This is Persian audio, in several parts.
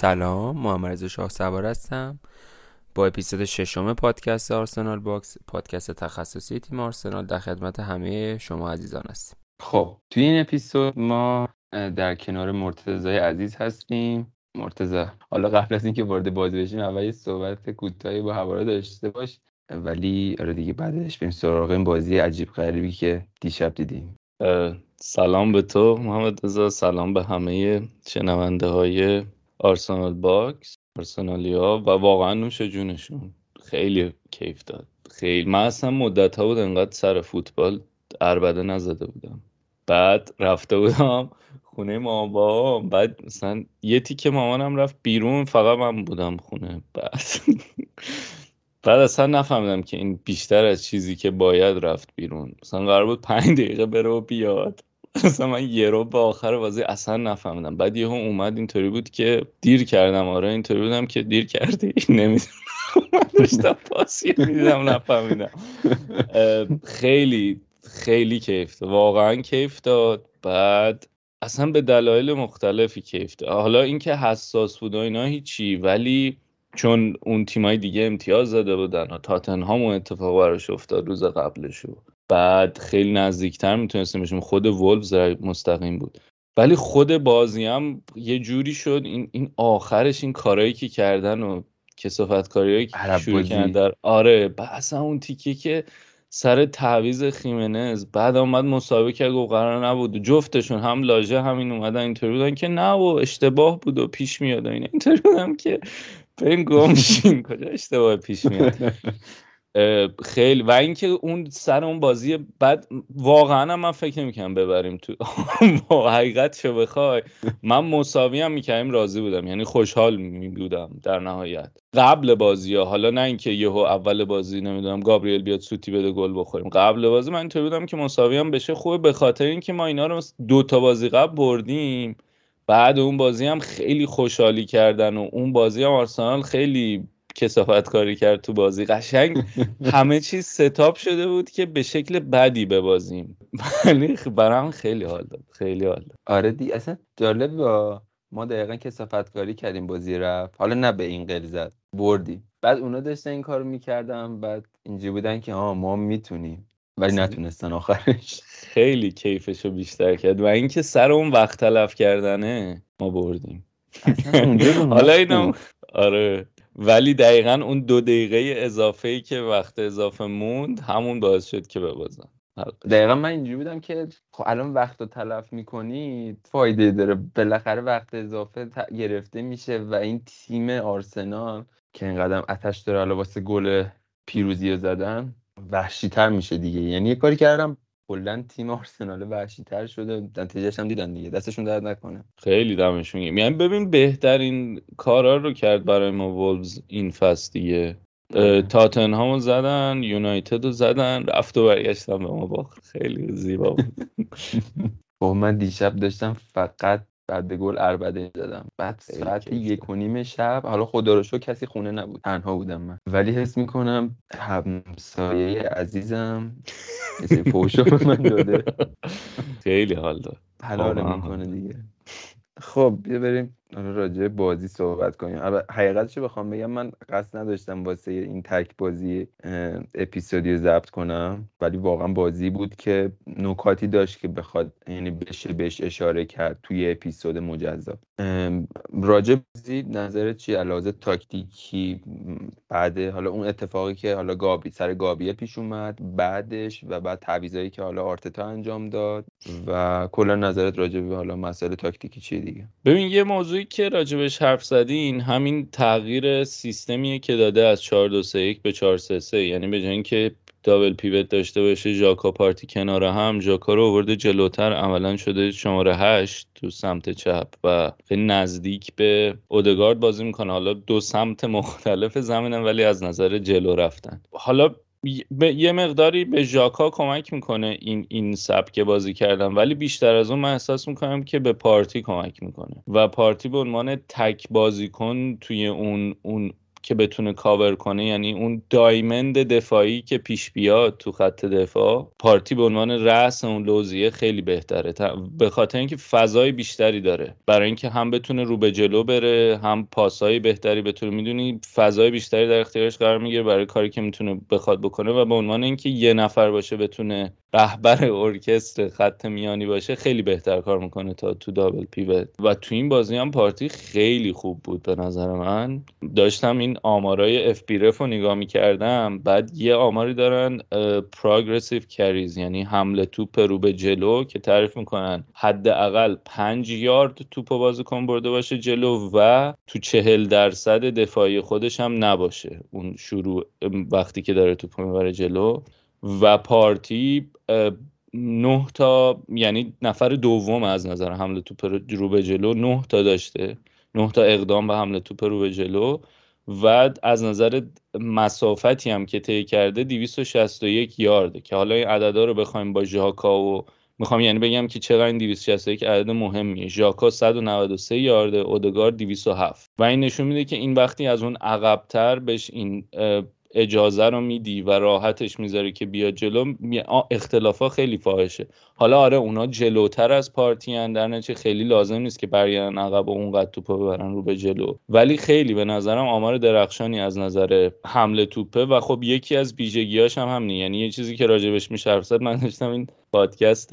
سلام محمد رضا شاه سوار هستم. با اپیزود ششم پادکست آرسنال باکس پادکست تخصصی تیم آرسنال در خدمت همه شما عزیزان هستیم. خب توی این اپیزود ما در کنار مرتضای عزیز هستیم. مرتضا حالا قبل از اینکه وارد بازی بشیم اول یه صحبت کوتاهی با هوادارا داشته باش. ولی آره دیگه بعدش بریم سراغ این بازی عجیب غریبی که دیشب دیدیم. سلام به تو محمد رضا. سلام به همه شنونده های آرسنال باکس آرسنالیا و واقعا نوش جونشون خیلی کیف داد. خیلی من اصلا مدت ها بود انقدر سر فوتبال عربده نزده بودم. بعد رفته بودم خونه مامان بابا بعد مثلا یه تیکه مامانم رفت بیرون فقط من بودم خونه. بعد بعد اصلا نفهمیدم که این بیشتر از چیزی که باید رفت بیرون. مثلا قرار بود پنج دقیقه بره و بیاد. مثلا من یه رو به آخر بازی اصلا نفهمیدم. بعد یهو اومد اینطوری بود که دیر کردم. آره اینطوری بودم که دیر کردی. نمی‌دونم. من داشتم پاسی می‌دیدم نفهمیدم. خیلی خیلی کیف داد. واقعا کیف داد. بعد اصلا به دلایل مختلفی کیف داد. حالا اینکه حساس بود و اینا هیچی ولی چون اون تیمای دیگه امتیاز زده بودن و تاتنهام اون اتفاق براش افتاد روز قبلشو. بعد خیلی نزدیکتر می‌تونستیم بشیم. خود وولفز مستقیم بود. ولی خود بازی هم یه جوری شد. این, این آخرش این کارهایی که کردن و کسافت کاری که شروع کردن. آره اصلا اون تیکه که سر تعویز خیمنز. بعد آمد مسابقه کرد و قرار نبود. جفتشون هم لاژه همین اومدن اینطوری بودن که نه و اشتباه بود و پیش میاد و اینطوری بودم که بریم گمشین کجا اشتباه پیش میاد؟ خیلی. و اینکه اون سر اون بازی بعد واقعا من فکر نمی‌کنم ببریم تو. حقیقت شو بخوای. من مساوی هم می‌کردیم راضی بودم. یعنی خوشحال می بودم در نهایت. قبل بازی ها حالا نه اینکه یهو اول بازی نمی‌دونم گابریل بیاد سوتی بده گل بخوریم. قبل بازی من اینطوری بودم که مساوی هم بشه خوبه به خاطر اینکه ما اینا رو دو تا بازی قبل بردیم. بعد اون بازی هم خیلی خوشحالی کردن و اون بازی هم آرسنال خیلی کسافت کاری کرد تو بازی. قشنگ همه چیز ستاپ شده بود که به شکل بدی ببازیم. ولی برام خیلی حال داد خیلی حال داد. آره دی اصلا جالب با ما دقیقا کسافت کاری کردیم بازی رفت. حالا نه به این قلزت بردیم. بعد اونا داشتن این کارو می‌کردن بعد اینجوری بودن که ها ما می‌تونیم. ولی نتونستن آخرش. خیلی کیفشو بیشتر کرد و اینکه سر اون وقت تلف کردنه ما بردیم. حالا اینم آره. ولی دقیقا اون دو دقیقه اضافه ای که وقت اضافه موند همون باعث شد که ببازن دقیقا من اینجوری بودم که خب الان وقت رو تلف می‌کنید فایده داره. بالاخره وقت اضافه گرفته میشه و این تیم آرسنال که اینقدر اتش داره واسه گل پیروزی رو زدن وحشی میشه دیگه. یعنی یه کاری کردم کلا تیم آرسنال وحشی تر شده. نتیجهش هم دیدن دیگه. دستشون درد نکنه. خیلی دمشون یعنی ببین بهترین کارا رو کرد برای ما وولز این فصل دیگه. تاتنهامو زدن یونایتد رو زدن رفت و برگشتن به ما باخت. خیلی زیبا بود. من دیشب داشتم فقط بعد گل اربده زدم بعد ساعت یک و نیم شب حالا خدا رو کسی خونه نبود. تنها بودم من. ولی حس می‌کنم همسایه عزیزم یه پوشو به من داده. خیلی حال داد. حلال می‌کنه دیگه. خب بیا بریم راجع بازی صحبت کنیم. حقیقتش بخوام بگم؟ من قصد نداشتم واسه این تک بازی اپیزودی ضبط کنم ولی واقعا بازی بود که نکاتی داشت که بخواد یعنی بشه بهش اشاره کرد توی اپیزود مجزا. راجع بازی نظرت چی علاوه تاکتیکی بعد حالا اون اتفاقی که حالا گابی سر گابیه پیش اومد بعدش و بعد تعویضایی که حالا آرتتا انجام داد و کلا نظرت راجع به حالا مسئله تاکتیکی چیه دیگه؟ ببین یه موضوع موضوعی که راجبش حرف زدین همین تغییر سیستمیه که داده از 4 2 3 1 به 4 3 3 یعنی به جای اینکه دابل پیوت داشته باشه ژاکا پارتی کنار هم ژاکا رو آورده جلوتر. عملا شده شماره 8 تو سمت چپ و خیلی نزدیک به اودگارد بازی می‌کنه. حالا دو سمت مختلف زمینه ولی از نظر جلو رفتن. حالا یه مقداری به ژاکا کمک می‌کنه این این سبک بازی کردن ولی بیشتر از اون من احساس می‌کنم که به پارتی کمک می‌کنه. و پارتی به عنوان تک بازیکن توی اون اون که بتونه کاور کنه یعنی اون دایمند دفاعی که پیش بیاد تو خط دفاع پارتی به عنوان رأس اون لوزیه خیلی بهتره. به خاطر اینکه فضای بیشتری داره. برای اینکه هم بتونه رو به جلو بره هم پاسهای بهتری بتونه. می‌دونی فضای بیشتری در اختیارش قرار می‌گیره برای کاری که می‌تونه بخواد بکنه و به عنوان اینکه یه نفر باشه بتونه رهبر ارکستر خط میانی باشه خیلی بهتر کار می‌کنه تا تو دابل پیوت. و تو این بازی هم پارتی خیلی خوب بود به نظر من. داشتم این آمارای اف رو نگاه می‌کردم بعد یه آماری دارن پروگرسیو کریز یعنی حمله توپ رو به جلو که تعریف می‌کنن. حداقل پنج یارد توپ بازیکن برده باشه جلو و تو چهل درصد دفاعی خودش هم نباشه. اون شروع وقتی که داره توپ می‌بره جلو. و پارتی نه تا یعنی نفر دوم از نظر حمله توپ رو به جلو نه تا داشته. نه تا اقدام به حمله توپ رو به جلو. و از نظر مسافتی هم که طی کرده 261 یارده که حالا این عددا رو بخوایم با ژاکا و می‌خوام یعنی بگم که چقدر این 261 عدد مهمیه. ژاکا 193 یارده اودگار 207 و این نشون میده که این وقتی از اون عقبتر بهش این اجازه رو میدی و راحتش می‌ذاری که بیا جلو اختلافا خیلی فاحشه. حالا آره اونا جلوتر از پارتی هن در خیلی لازم نیست که برگردن عقب و اونقدر توپ ببرن رو به جلو. ولی خیلی به نظرم آمار درخشانی از نظر حمله توپه و خب یکی از ویژگیاش هم همینه. یعنی یه چیزی که راجبش میشه من داشتم این پادکست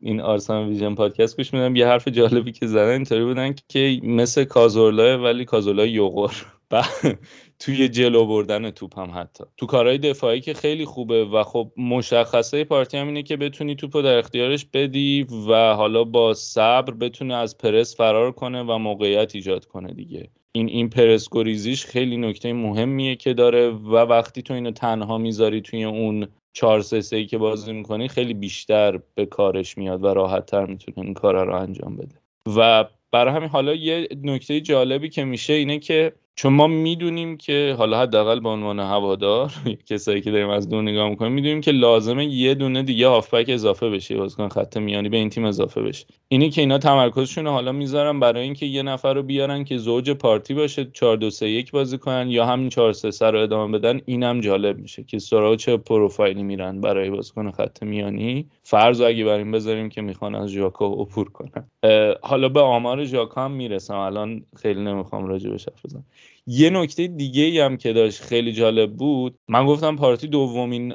این آرسان ویژن پادکست گوش میدم یه حرف جالبی که زدن اینطوری بودن که مثل کازورلا ولی کازورلا یوغور توی جلو بردن توپ هم حتی. تو کارهای دفاعی که خیلی خوبه و خب مشخصه پارتی هم اینه که بتونی توپ رو در اختیارش بدی و حالا با صبر بتونه از پرس فرار کنه و موقعیت ایجاد کنه دیگه. این این پرس گریزیش خیلی نکته مهمیه که داره و وقتی تو اینو تنها می‌ذاری توی اون 4 3 که بازی می‌کنی خیلی بیشتر به کارش میاد و راحت تر می‌تونه این کارا رو انجام بده. و برای همین حالا یه نکته جالبی که میشه اینه که چون ما می‌دونیم که حالا حداقل به عنوان هوادار کسایی که داریم از دور نگاه می‌کنیم می‌دونیم که لازمه یه دونه دیگه هافبک اضافه بشه بازیکن خط میانی به این تیم اضافه بشه. اینی که اینا تمرکزشون حالا می‌ذارن برای اینکه یه نفر رو بیارن که زوج پارتی باشه 4 2 3 1 بازی کنن یا همین 4 3 3 رو ادامه بدن اینم جالب میشه که سراغ چه پروفایلی میرن برای بازیکن خط میانی. فرض اگه بر این بذاریم که می‌خوان از ژاکا عبور کنن. حالا به آمار ژاکا هم می‌رسم. الان خیلی نمی‌خوام راجع بهش بزنم. یه نکته دیگه ای هم که داشت خیلی جالب بود من گفتم پارتی دومین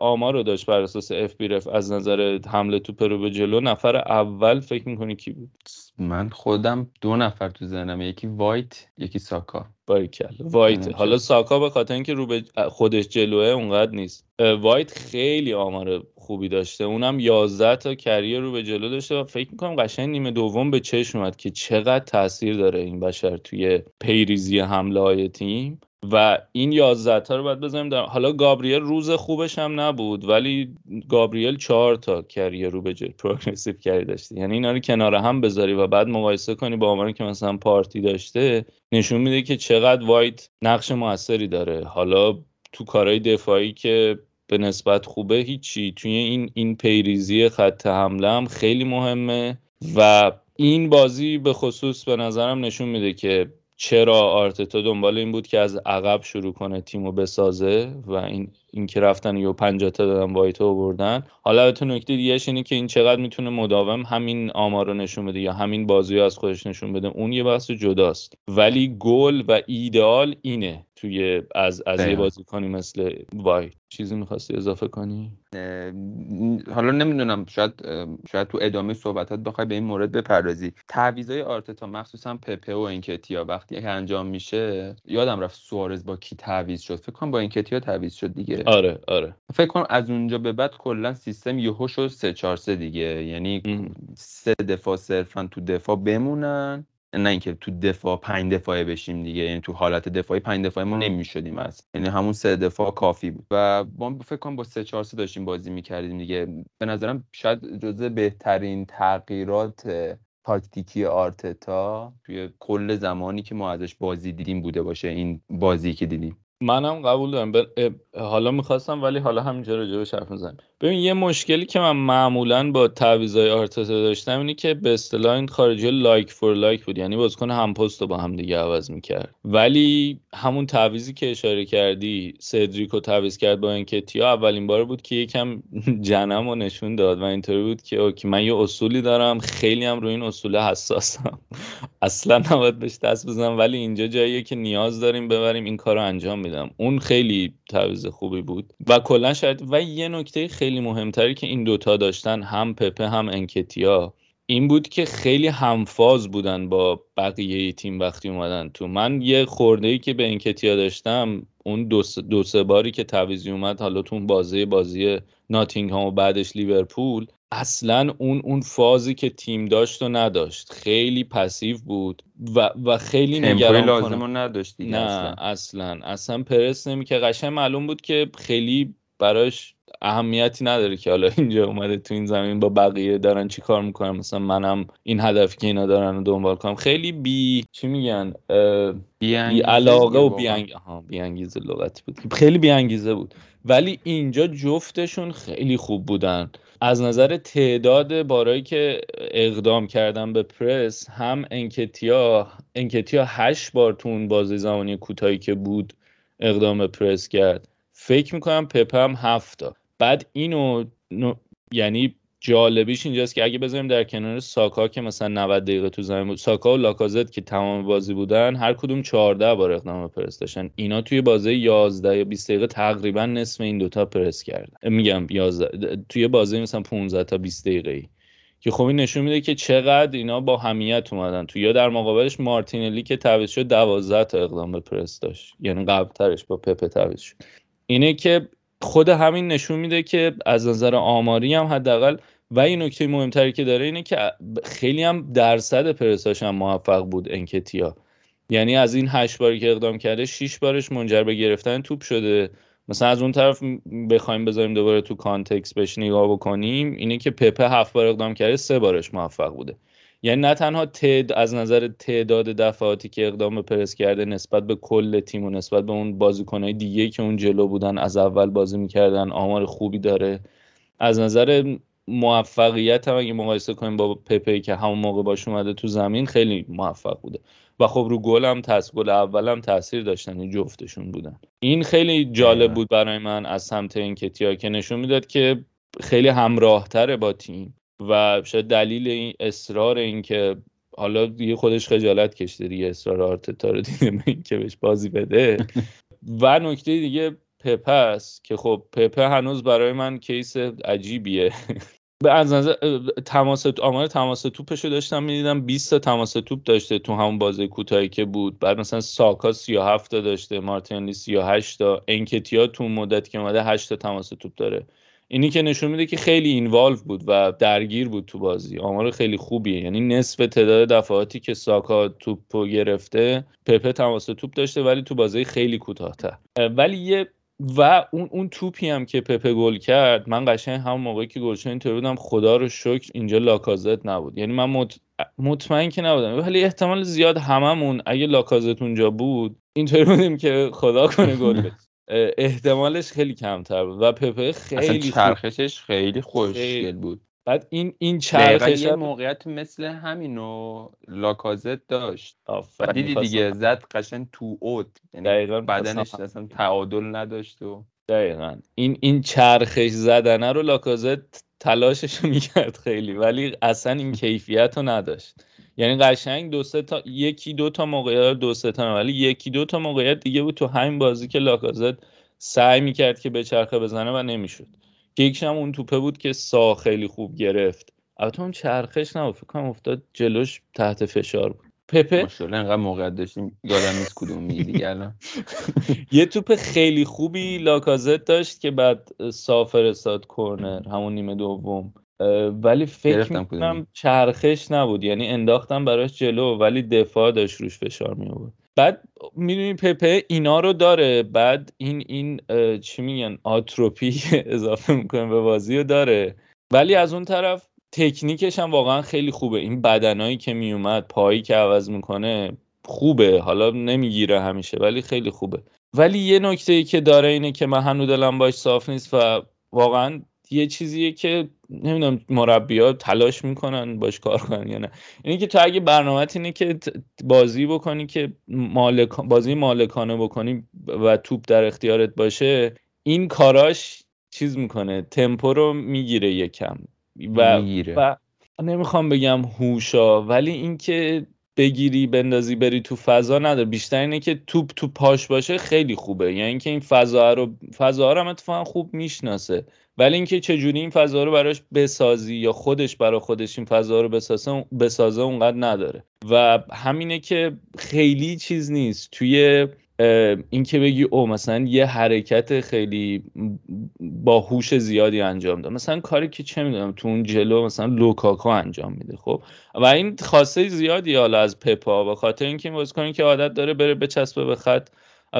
آمار رو داشت بر اساس FBref از نظر حمل توپ رو به جلو. نفر اول فکر می‌کنی کی بود؟ من خودم دو نفر تو ذهنم یکی وایت یکی ساکا. باریکلا وایت. حالا ساکا به خاطر اینکه رو به خودش جلوئه اونقدر نیست. وایت خیلی آمار خوبی داشته. اونم 11 تا carry رو به جلو داشته و فکر می‌کنم قشنگ نیمه دوم به چشم اومد که چقدر تاثیر داره این بشر توی پیریزی حمله های تیم. و این 11 تا رو باید بزنیم در حالا گابریل روز خوبش هم نبود ولی گابریل چهار تا carry رو به جلو progressive carry داشته یعنی اینا رو کنار هم بذاری و بعد مقایسه کنی با آماری که مثلا پارتی داشته نشون میده که چقدر وایت نقش موثری داره. حالا تو کارهای دفاعی که به نسبت خوبه هیچی. توی این این پیریزی خط حمله هم خیلی مهمه و این بازی به خصوص به نظرم نشون میده که چرا آرتتا دنبال این بود که از عقب شروع کنه تیمو بسازه و این این که رفتن و 50 تا دادن وایتو بردن حالا تو نکته دیگه اینه که این چقدر می‌تونه مداوم همین آمار نشون بده یا همین بازی از خودش نشون بده. اون یه بحث جداست. ولی گل و ایدئال اینه. توی از از یه بازیکنی مثل وای. چیزی می‌خواستی اضافه کنی؟ حالا نمی‌دونم شاید شاید تو ادامه صحبتات بخوای به این مورد بپردازی. تعویضای آرتتا مخصوصا پپه و انکتیا وقتی که انجام میشه یادم رفت سوارز با کی تعویض شد. فکر کنم با انکتیا تعویض شد دیگه. آره آره. فکر کنم از اونجا به بعد کلا سیستم یهو شد 3 4 3 دیگه. یعنی سه دفاع صرفا تو دفاع بمونن. نه اینکه تو دفاع پنج دفاعه بشیم دیگه یعنی تو حالت دفاعی پنج دفاعه ما نمی‌شدیم از یعنی همون سه دفاع کافی بود. و ما فکر کنم با سه چهار سه داشتیم بازی می‌کردیم دیگه. به نظرم شاید جزء بهترین تغییرات تاکتیکی آرتتا توی کل زمانی که ما ازش بازی دیدیم بوده باشه این بازی که دیدیم. منم قبول دارم. حالا می‌خواستم ولی حالا همینجا به حرف ببین یه مشکلی که من معمولا با تعویضای آرتتا داشتم اینه که به اصطلاح این خارجی like for like بود یعنی بازیکن هم پست رو با هم دیگه عوض می‌کرد. ولی همون تعویضی که اشاره کردی سدریکو تعویض کرد با انکتیا اولین بار بود که یکم جنم رو نشون داد و اینطوری بود که okay من یه اصولی دارم خیلی هم روی این اصول حساسم. اصلا نباید بهش دست بزنم ولی اینجا جاییه که نیاز داریم ببریم این کار رو انجام میدم. اون خیلی تعویض خوبی بود. و کلا شاید و یه نکته خیلی مهمتری که این دوتا داشتن هم پپه هم انکتیا این بود که خیلی همفاز بودن با بقیه تیم وقتی اومدن تو. من یه خورده ای که به انکتیا داشتم اون دو, دو سه باری که تعویزی اومد حالا تو بازی بازی ناتینگ و بعدش لیورپول اصلا اون اون فازی که تیم داشت و نداشت. خیلی پسیو بود و, و خیلی نگران لازم رو نداشت نه اصلا. اصلا, اصلا پرس نمی که قشنگ معلوم بود که خیلی براش اهمیتی نداره که حالا اینجا اومده تو این زمین با بقیه دارن چی کار می‌کنن. مثلا منم این هدفی که اینا دارن رو دنبال کنم. خیلی بی چی میگن؟ بی, علاقه و بی, انگ... بی انگیزه لغتی بود. خیلی بی انگیزه بود. ولی اینجا جفتشون خیلی خوب بودن. از نظر تعداد بارایی که اقدام کردن به پرس هم انکتیا انکتیا هشت بار تو اون بازی زمانی کوتاهی که بود اقدام به پرس کرد. فکر می‌کنم پپ هم هفتا بعد اینو یعنی جالبیش اینجاست که اگه بذاریم در کنار ساکا که مثلا 90 دقیقه تو زمین بود ساکا و لاکازت که تمام بازی بودن هر کدوم 14 بار اقدام پرس داشتن. اینا توی بازی 11 یا 20 دقیقه تقریبا نصف این دوتا پرس کردن. میگم 11 توی بازی مثلا 15 تا 20 دقیقه ای که خب این نشون میده که چقدر اینا با همیت اومدن تو یا در مقابلش مارتینلی که تعویض شد 12 تا اقدام به پرس داشت. یعنی قبلترش با پپ تعویض شد. اینه که خود همین نشون میده که از نظر آماری هم حداقل و این نکته مهمتری که داره اینه که خیلی هم درصد پرساش هم موفق بود انکتیا. یعنی از این هشت باری که اقدام کرده شیش بارش منجر به گرفتن توپ شده. مثلا از اون طرف بخوایم بذاریم دوباره تو context بهش نگاه بکنیم اینه که پپه هفت بار اقدام کرده سه بارش موفق بوده. یعنی نه تنها تعد از نظر تعداد دفعاتی که اقدام به پرس کرده نسبت به کل تیم و نسبت به اون بازیکنهای دیگه که اون جلو بودن از اول بازی می‌کردن آمار خوبی داره. از نظر موفقیت هم اگه مقایسه کنیم با پپه که همون موقع باش اومده تو زمین خیلی موفق بوده. و خب رو گل هم تاثیر گل اول هم تاثیر داشتن این جفتشون بودن. این خیلی جالب بود برای من از سمت این کتیا که نشون می‌داد که خیلی همراه تره با تیم. و شاید دلیل این اصرار این که حالا دیگه خودش خجالت کشته دیگه اصرار آرتتا رو دیده این که بهش بازی بده. و نکته دیگه پپه است که خب پپه هنوز برای من کیس عجیبیه. به از نظر تماس آمار تماس توپش رو داشتم می‌دیدم 20 تا تماس توپ داشته تو همون بازی کوتاهی که بود. بعد مثلا ساکا 37 تا داشته مارتینلی 38 تا انکتیا تو مدت که اومده 8 تا تماس توپ داره. اینی که نشون میده که خیلی اینوالو بود و درگیر بود تو بازی. آمار خیلی خوبیه. یعنی نصف تعداد دفعاتی که ساکا توپ گرفته پپه تماس توپ داشته ولی تو بازی خیلی کوتاهتر. ولی یه و اون اون توپی هم که پپه گل کرد من قشنگ همون موقعی که گل شد اینطوری بودم خدا رو شکر اینجا لاکازت نبود. یعنی من مطمئن که نبودم. ولی احتمال زیاد هممون اگه لاکازت اونجا بود اینطوری بودیم که خدا کنه گل احتمالش خیلی کمتر بود و پپه خیلی چرخشش خیلی خوشگل بود. بعد این این چرخش یه موقعیت مثل همینو لاکازت داشت. دیدی دیگه زد قشن تو اوت. یعنی بدنش اصلا تعادل نداشت و دقیقا. این این چرخش زدنه رو لاکازت تلاشش می‌کرد خیلی ولی اصلا این کیفیت رو نداشت. یعنی قشنگ دو سه تا یکی دو تا موقعیت دو سه تا ولی یکی دو تا موقعیت دیگه بود تو همین بازی که لاکازت سعی می‌کرد که به چرخه بزنه و نمی‌شد. یکیش هم اون توپه بود که سا خیلی خوب گرفت. البته اون چرخش نبود فکر کنم افتاد جلوش تحت فشار بود. پپه؟ ماشاءالله انقدر موقع داشتیم یادم نیست کدوم میگی الان. یه توپ خیلی خوبی لاکازت داشت که بعد سا فرستاد کورنر همون نیمه دوم. ولی فکر می‌کنم چرخش نبود. یعنی انداختم براش جلو ولی دفاع داشت روش فشار می آورد بعد می‌دونی پپه اینا رو داره. بعد این این چی میگن؟ آتروپی اضافه می‌کنه به بازی رو داره. ولی از اون طرف تکنیکش هم واقعا خیلی خوبه. این بدنایی که میومد پایی که عوض می‌کنه خوبه. حالا نمی‌گیره همیشه ولی خیلی خوبه. ولی یه نکته ای که داره اینه که من هنو دلم باش صاف نیست و واقعا یه چیزیه که نمی‌دونم مربی تلاش می‌کنن باش کار کنن یا نه اینه که تو اگه برنامه اینه که بازی بکنی که مالک... بازی مالکانه بکنی و توپ در اختیارت باشه این کاراش چیز می‌کنه تمپو رو می‌گیره یکم و, می‌گیره. و نمی‌خوام بگم هوشا ولی اینکه بگیری بندازی بری تو فضا نداره. بیشتر اینه که توپ تو پاش باشه خیلی خوبه. یعنی اینکه این فضا رو فضا رو هم اتفاقا خوب می‌شناسه. ولی اینکه چجوری این فضا رو براش بسازی یا خودش برای خودش این فضا رو بسازه بسازه اونقدر نداره. و همینه که خیلی چیز نیست. توی اینکه بگی او مثلا یه حرکت خیلی با هوش زیادی انجام داد. مثلا کاری که چه می‌دونم تو اون جلو مثلا لوکاکو انجام میده خب؟ و این خاصه زیادی حالا از پپا به خاطر اینکه این بازیکن که عادت داره بره بچسبه به خط.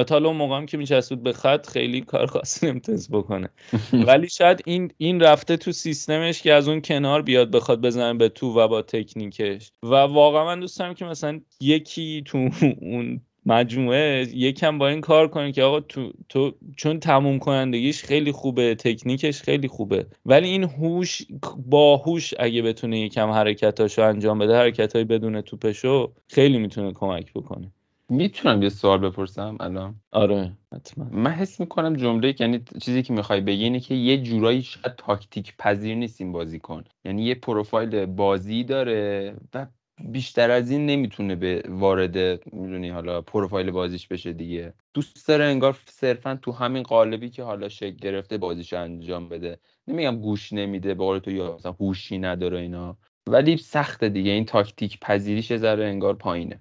حالا اون موقع که میچسبید به خط خیلی کار خاصی نمی‌تونست بکنه. ولی شاید این این رفته تو سیستمش که از اون کنار بیاد بخواد بزنه به تو و با تکنیکش. و واقعا من دوست دارم که مثلا یکی تو اون مجموعه یکم با این کار کنه که آقا تو, تو چون تموم کنندگیش خیلی خوبه تکنیکش خیلی خوبه. ولی این هوش با هوش اگه بتونه یکم حرکتاشو انجام بده حرکتای بدون توپشو خیلی می‌تونه کمک بکنه. می‌تونم یه سوال بپرسم الان؟ آره حتما. من حس می‌کنم جمله یعنی چیزی که می‌خوای بگی اینه که یه جورایی شاید تاکتیک پذیر نیست این بازیکن. یعنی یه پروفایل بازی داره و بیشتر از این نمی‌تونه به وارد می‌دونی حالا پروفایل بازیش بشه دیگه. دوست داره انگار صرفا تو همین قالبی که حالا شکل گرفته بازیش انجام بده. نمیگم گوش نمیده به قول تو یا مثلا هوشی نداره اینا. ولی سخته دیگه. این تاکتیک پذیریش ذره انگار پایینه.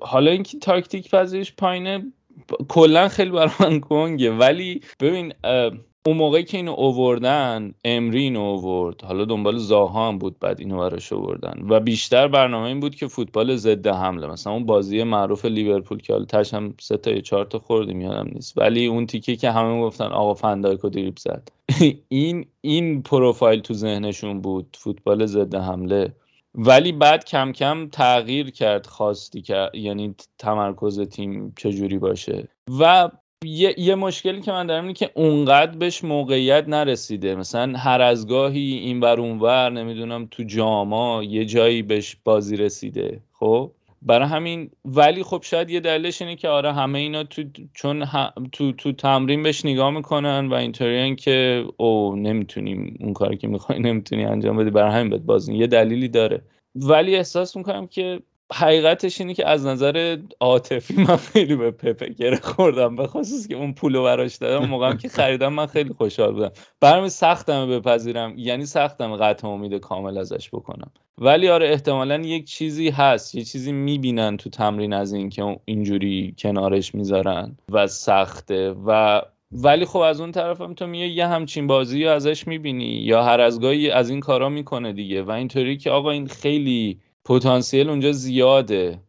حالا اینکه تاکتیک پذیریش پایینه؟ کلا خیلی برای من گنگه. ولی ببین اون موقعی که اینو اووردن امری اینو اوورد. حالا دنبال زاها هم بود بعد اینو براش اووردن. و بیشتر برنامه این بود که فوتبال ضد حمله. مثلا اون بازی معروف لیورپول که حالا تهش هم سه تا چهار تا خوردیم یادم نیست. ولی اون تیکه که همه گفتن آقا فندایکو دریبل زد. این این پروفایل تو ذهنشون بود فوتبال ضد حمله. ولی بعد کم کم تغییر کرد خواستی که یعنی تمرکز تیم چجوری باشه. و یه،, یه مشکلی که من دارم اینه که اونقدر بهش موقعیت نرسیده. مثلا هر از گاهی این ور اونور نمی‌دونم تو جاما یه جایی بهش بازی رسیده. خب؟ برای همین ولی خب شاید یه دلیلش اینه که آره همه اینا تو چون تو تو تمرین بهش نگاه می‌کنن و اینطوریان که او نمی‌تونیم اون کاری که می‌خوای نمی‌تونی انجام بدی برای همین بهت بازی. یه دلیلی داره. ولی احساس می‌کنم که حقیقتش اینه که از نظر عاطفی من خیلی به پپه گره خوردم به خصوص که اون پولو براش دادم موقعم که خریدم من خیلی خوشحال بودم. برام سختم بپذیرم یعنی سختم قطع امید کامل ازش بکنم. ولی آره احتمالا یک چیزی هست یه چیزی می‌بینن تو تمرین از این که اینجوری کنارش می‌ذارن و سخته و ولی خب از اون طرف هم تو میای یه همچین بازی ازش می‌بینی یا هر از گاهی از این کارا می‌کنه دیگه. و اینطوری که آقا این خیلی پتانسیل اونجا زیاده.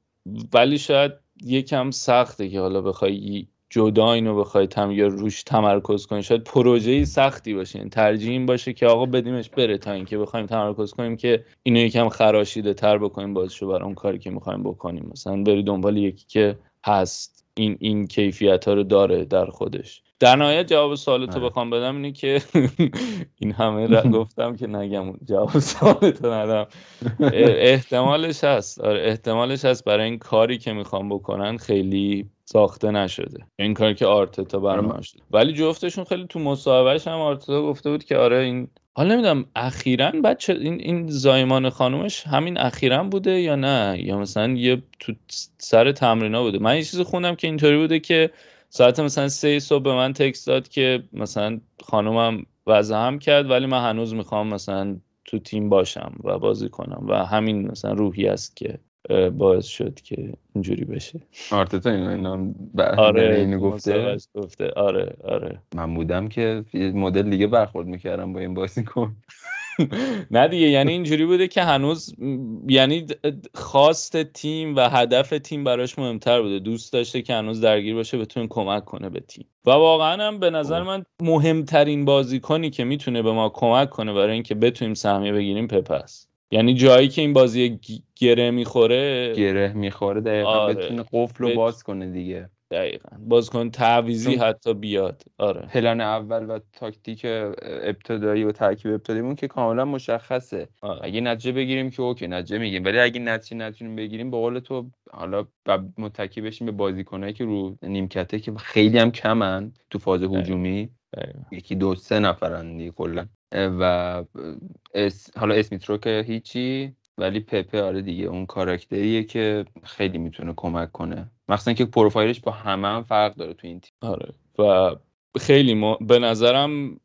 ولی شاید یکم سخته که حالا بخوای جدا اینو بخوای تم یا روش تمرکز کنی. شاید پروژه سختی باشه. این ترجیح این باشه که آقا بدیمش بره تا اینکه بخوایم تمرکز کنیم که اینو یکم خراشیده تر بکنیم بازشو برای اون کاری که می‌خوایم بکنیم. مثلا بری دنبال یکی که هست. این این کیفیت ها رو داره در خودش. در نهایت جواب سوالتو آره. بخوام بدم اینه که این همه را گفتم که نگم جواب سوالتو ندم. احتمالش هست. آره احتمالش هست برای این کاری که می‌خوام بکنن خیلی ساخته نشده. این کاری که آرتتا برام آره. شده. ولی جفتشون خیلی تو مصاحبهش هم آرتتا گفته بود که آره این حالا نمی‌دونم اخیرا بچه این این زایمان خانومش همین اخیرا بوده یا نه؟ یا مثلا یه تو سر تمرینا بوده. من یه چیزی خوندم که اینطوری بوده که ساعت مثلا سه صبح به من تکست داد که مثلا خانومم وضع هم کرد ولی من هنوز می‌خوام مثلا تو تیم باشم و بازی کنم و همین مثلا روحی است که باعث شد که اینجوری بشه. آرتتا اینو اینا آره اینو گفته؟ گفته. آره آره. من بودم که مدل دیگه برخورد می‌کردم با این بازیکن. نه دیگه یعنی اینجوری بوده که هنوز یعنی خواست تیم و هدف تیم براش مهمتر بوده دوست داشته که هنوز درگیر باشه بتونه کمک کنه به تیم و واقعا هم به نظر خب. من مهمترین بازیکنی که می‌تونه به ما کمک کنه برای اینکه بتونیم سهمیه بگیریم پپ است یعنی جایی که این بازی گره می‌خوره گره می‌خوره دقیقا آره. بتونه قفل رو باز کنه دیگه دقیقا. بازیکن تعویضی حتی بیاد. آره. پلن اول و تاکتیک ابتدایی و ترکیب ابتداییمون که کاملا مشخصه. آره. اگه نتیجه بگیریم که okay نتیجه میگیم ولی اگه نتیجه نتونیم بگیریم به قول تو حالا متکی بشیم به بازیکنایی که رو نیمکته که خیلی هم کمن تو فاز هجومی. یکی دو سه نفرن دیگه کلا. و اس... حالا اسمیترو که هیچی ولی پپه آره دیگه اون کاراکتریه که خیلی می‌تونه کمک کنه. مخصوصا که پروفایلش با همه هم فرق داره تو این تیم. آره. و خیلی ما... به نظرم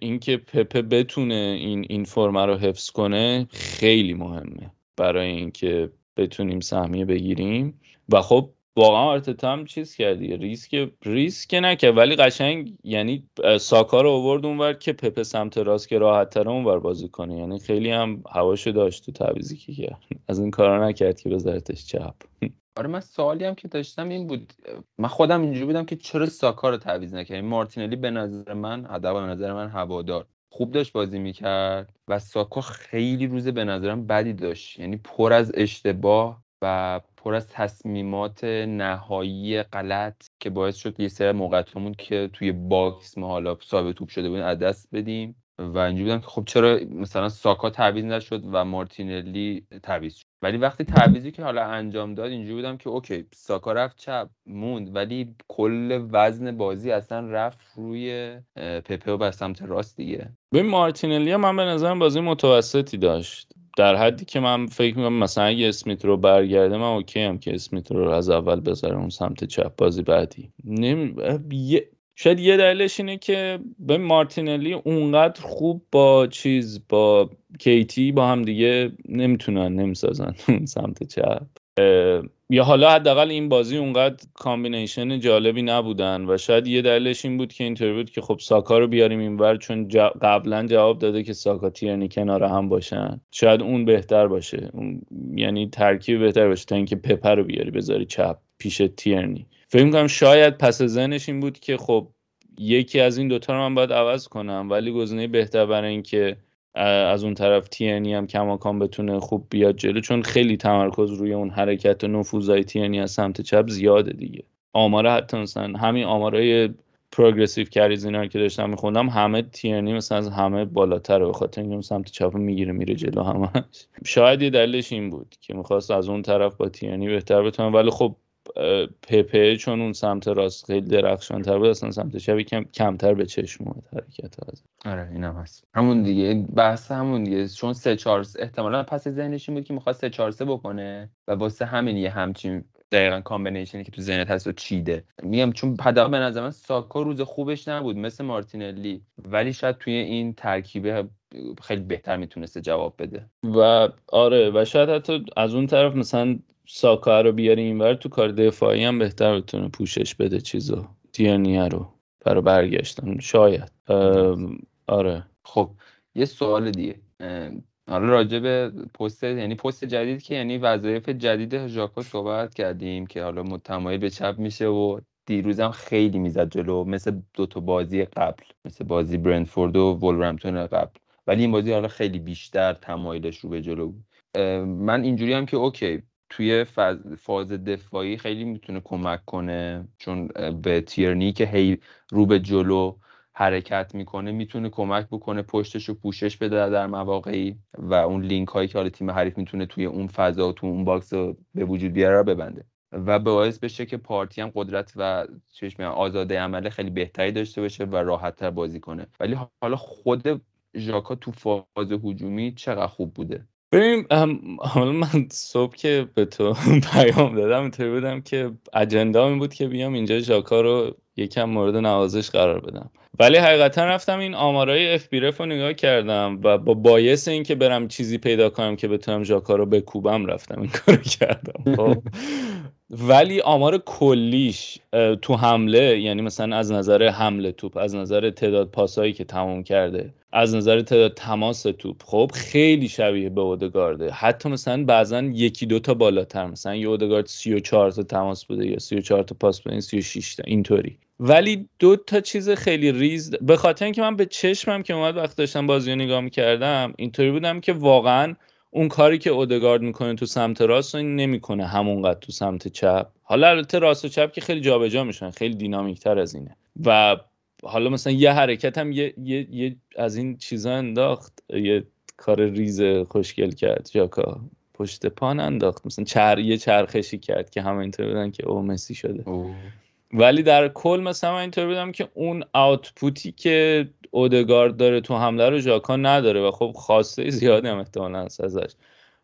اینکه پپه بتونه این این فرمه رو حفظ کنه خیلی مهمه برای اینکه بتونیم سهمیه بگیریم. و خب واقعا آرتتا هم چیز کردی ریسک ریسک نکرد. ولی قشنگ یعنی ساکا رو آورد اونور که پپه سمت راست که راحت تر اونور بازی کنه. یعنی خیلی هم هواشو داشت تو تعویضی که کرد. از این کارا نکرد که بذارتش چپ. آره من سوالی هم که داشتم این بود من خودم اینجوری بودم که چرا ساکا رو تعویض نکردیم مارتینلی به نظر من ادب به نظر من هوادار. خوب داشت بازی می‌کرد و ساکا خیلی روز به نظرم بدی داشت. یعنی پر از اشتباه و پر از تصمیمات نهایی غلط که باعث شد یه سری موقعیتمون که توی box ما حالا صاحب توپ شده بودیم از دست بدیم. و اینجوری بودم که خب چرا مثلا ساکا تعویض نشد و مارتینلی تعویض شد. ولی وقتی تعویضی که حالا انجام داد اینجوری بودم که okay ساکا رفت چپ موند. ولی کل وزن بازی اصلا رفت روی پپه و به سمت راست دیگه. ببین مارتینلی من به نظرم بازی متوسطی داشت. در حدی که من فکر می‌کنم مثلا اگه اسمیت رو برگرده من okay هم که اسمیت رو از اول بذاره اون سمت چپ بازی بعدی. نمی... شاید یه دلیلش اینه که به مارتینلی اونقدر خوب با چیز با KT با هم دیگه نمی‌تونن نمی‌سازن اون سمت چپ. یا حالا حداقل این بازی اونقدر combination جالبی نبودن و شاید یه دلیلش این بود که اینطوری بود که خب ساکا رو بیاریم اینور چون قبلا جواب داده که ساکا تیرنی کنار هم باشن. شاید اون بهتر باشه. اون یعنی ترکیب بهتر باشه تا اینکه پپه رو بیاری بذاری چپ پیش تیرنی. فکر کنم شاید پس ذهنش این بود که خب یکی از این دوتا رو من باید عوض کنم ولی گزینه بهتر برای اینکه از اون طرف تینی هم کماکان بتونه خوب بیاد جلو چون خیلی تمرکز روی اون حرکت و نفوذای تینی از سمت چپ زیاده دیگه. آماره حتی مثلا همین آمارای پروگرسیو کریز اینا که داشتم میخوندم همه تیرنی مثلا از همه بالاتره به خاطر اینکه سمت چپ می‌گیره میره جلو همش. شاید یه دلیلش این بود که می‌خواست از اون طرف با تیرنی بهتر بتونه ولی خب پپه چون اون سمت راست خیلی درخشان تر بود اصلا سمت چپ کم کمتر به چشم اومد حرکت از آره اینم هست. همون دیگه بحث همون دیگه. چون سه چهار احتمالا پس ذهنش این بود که می‌خواد سه چهار سه بکنه و واسه همین یه همچین دقیقا combination ی که تو ذهنت هست و چیده. میگم چون حداقل به نظر من ساکا روز خوبش نبود مثل مارتینلی ولی شاید توی این ترکیبه خیلی بهتر می‌تونسته جواب بده. و آره و شاید حتی از اون طرف مثلا ساکا رو بیاری اینور تو کار دفاعی هم بهتر بتونه پوشش بده چیزو تیرنیه رو برای برگشتن شاید. آره. خب یه سوال دیگه. حالا راجع به پست یعنی پست جدید که یعنی وظایف جدید ژاکو صحبت کردیم که حالا متمایل به چپ میشه و دیروزم خیلی می‌زد جلو مثل دو تا بازی قبل مثل بازی برندفورد و ولورهمپتون قبل. ولی این بازی حالا خیلی بیشتر تمایلش رو به جلو بود. من اینجوری هم که okay توی فاز دفاعی خیلی می‌تونه کمک کنه چون به تیرنی که هی رو به جلو حرکت می‌کنه می‌تونه کمک بکنه پشتش رو پوشش بده در مواقعی و اون لینک هایی که حالا تیم حریف می‌تونه توی اون فضا و تو اون box به وجود بیاره ببنده. و باعث بشه که پارتی هم قدرت و چش آزادی عمل خیلی بهتری داشته باشه و راحتتر بازی کنه. ولی حالا خود ژاکا تو فاز هجومی چقدر خوب بوده؟ ببین حالا من صبح که به تو پیام دادم اینطوری بودم که اجندا این بود که بیام اینجا ژاکا رو یکم مورد نوازش قرار بدم. ولی حقیقتا رفتم این آمارای اف بی رو نگاه کردم و با بایس اینکه برم چیزی پیدا کنم که بتونم ژاکا رو بکوبم رفتم این کارو کردم. خب. ولی آمار کلیش تو حمله یعنی مثلا از نظر حمله توپ از نظر تعداد پاسایی که تمام کرده از نظر تعداد تماس توپ خب خیلی شبیه به اودگارده حتی مثلا بعضا یکی دو تا بالاتر مثلا یه اودگارد 34 تا تماس بوده یا 34 تا پاس بوده 36 تا اینطوری ولی دو تا چیز خیلی ریز به خاطر اینکه من به چشمم که اومد وقت داشتم بازی رو نگاه می‌کردم اینطوری بودم که واقعا اون کاری که اودگارد می‌کنه تو سمت راست این نمی‌کنه همونقدر تو سمت چپ. حالا البته راست و چپ که خیلی جابجا میشن خیلی دینامیک تر از اینه. و حالا مثلا یه حرکت هم یه, یه،, یه از این چیزا انداخت یه کار ریز خوشگل کرد. جاکا پشت پان انداخت. مثلا چر... یه چرخشی کرد که همه اینطور بدن که او مسی شده. اوه. ولی در کل مثلا من اینطور بدم که اون آوتپوتی که اودگارد داره تو حمله رو ژاکا نداره و خب خواسته زیادی هم احتمالا ازش.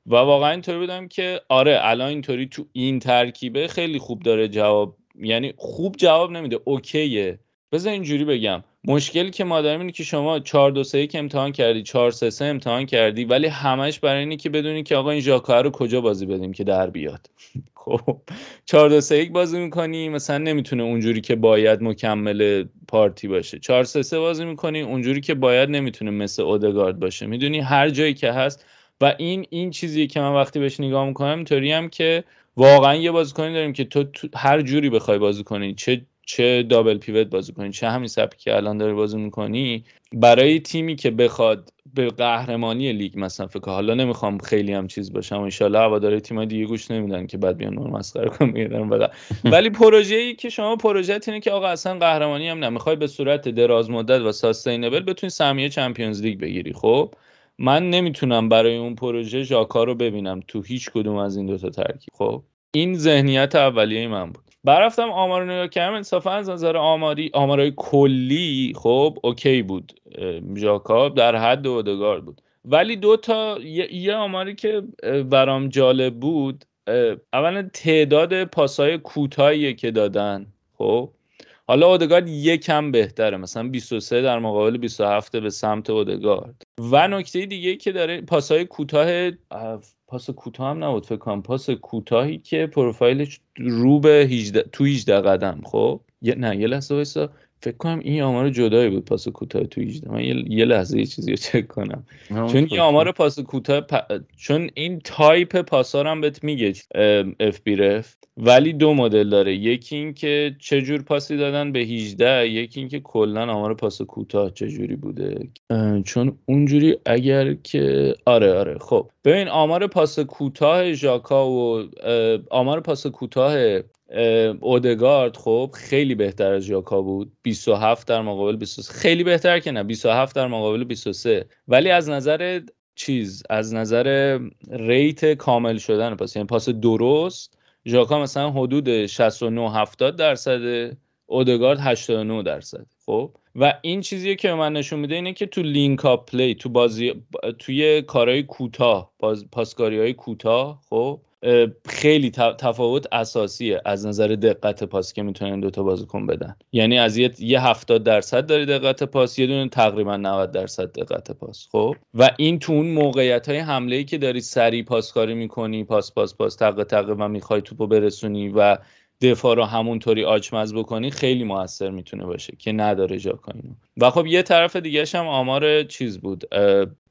و واقعا اینطوری بودم که آره الان اینطوری تو این ترکیبه خیلی خوب داره جواب یعنی خوب جواب نمیده اوکیه. بذار اینجوری بگم. مشکلی که ما داریم اینه که شما 4 2 3 امتحان کردی 4 3 3 امتحان کردی ولی همش برای اینه که بدونی که آقا این ژاکا رو کجا بازی بدیم که در بیاد. خب 4 2 3 1 بازی می‌کنی مثلا نمی‌تونه اونجوری که باید مکمل پارتی باشه. 4 3 3 بازی می‌کنی اونجوری که باید نمی‌تونه مثل اودگارد باشه. می‌دونی هر جایی که هست. و این این چیزیه که من وقتی بهش نگاه می‌کنم اینطوری هم که واقعا یه بازیکنی داریم که تو, تو هر جوری بخوای بازی کنی چه چه دابل پیوت بازی کنی چه همین سبکی که الان داری بازی می‌کنی. برای تیمی که بخواد به قهرمانی لیگ مثلا فکر حالا نمی‌خوام خیلی هم چیز باشم ان هواداری تیم دیگه گوش نمیدن که بعد بیان نور مسخره کنن ولی پروژه ای که شما پروژه اینه که آقا اصلا قهرمانی هم نمی‌خوای به صورت دراز مدت و ساستینبل بتونی سهمیه چمپیونز لیگ بگیری. خب؟ من نمی‌تونم برای اون پروژه ژاکا رو ببینم تو هیچ کدوم از این دوتا ترکیب. خب؟ این ذهنیت اولیه من بود. برفتم آمار رو نگاه کردم انصافا از نظر آماری آمارای کلی خب اوکی بود. ژاکا در حد اودگارد بود. ولی دو تا یه, آماری که برام جالب بود اولا تعداد پاسای کوتاهی که دادن خب. حالا اودگارد یکم بهتره مثلا 23 در مقابل 27 به سمت اودگارد و نکته دیگه که داره پاسای کوتاه پاس کوتاه هم نبود فکر کنم. پاس کوتاهی که پروفایلش رو به 18 تو 18 قدم خب؟ یه نه یه لحظه وایسا. فکر کنم این آمار جدایی بود پاس کوتاه تو 18 من یه, لحظه یه چیزی رو چک کنم. چون این آمار پاس کوتاه چون این تایپ پاسا هم بهت میگه FBref ولی دو مدل داره. یکی این که چه جور پاسی دادن به 18 یکی این که کلا آمار پاس کوتاه چه جوری بوده. چون اونجوری اگر که آره آره خب. ببین آمار پاس کوتاه ژاکا و آمار پاس کوتاه اودگارد خب خیلی بهتر از ژاکا بود. 27 در مقابل 23 خیلی بهتر که نه 27 در مقابل 23 ولی از نظر چیز از نظر rate کامل شدن پاس یعنی پاس درست ژاکا مثلا حدود 69 70 درصد اودگارد 89 درصد. خب؟ و این چیزی که من نشون میده اینه که تو link-up play تو بازی توی کارهای کوتاه پاسکاری های کوتاه خب خیلی تفاوت اساسیه از نظر دقت پاس که می‌تونن دوتا بازیکن بدن. یعنی از یه, یه 70 درصد داری دقت پاس یه دونه تقریبا 90 درصد دقت پاس خب. و این تو اون موقعیت های حمله ای که داری سری پاسکاری می‌کنی پاس پاس پاس تق تق و می‌خوای توپو برسونی و دفاع رو همونطوری آچمز بکنی خیلی موثر می‌تونه باشه که نداره جاکا اینو و خب یه طرف دیگه هم آمار چیز بود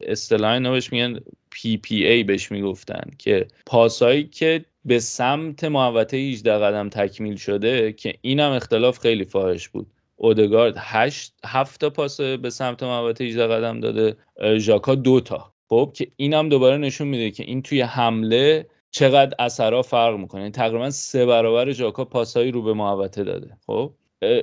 اصطلاح اینو بهش میگن PPA بهش می‌گفتن که پاسایی که به سمت محوطه 18 قدم تکمیل شده که اینم اختلاف خیلی فاحش بود. اودگارد 8 7 تا پاس به سمت محوطه 18 قدم داده ژاکا دو تا. خب که اینم دوباره نشون میده که این توی حمله چقدر اثرها فرق می‌کنه. یعنی تقریبا سه برابر ژاکا پاسایی رو به محوطه داده. خب؟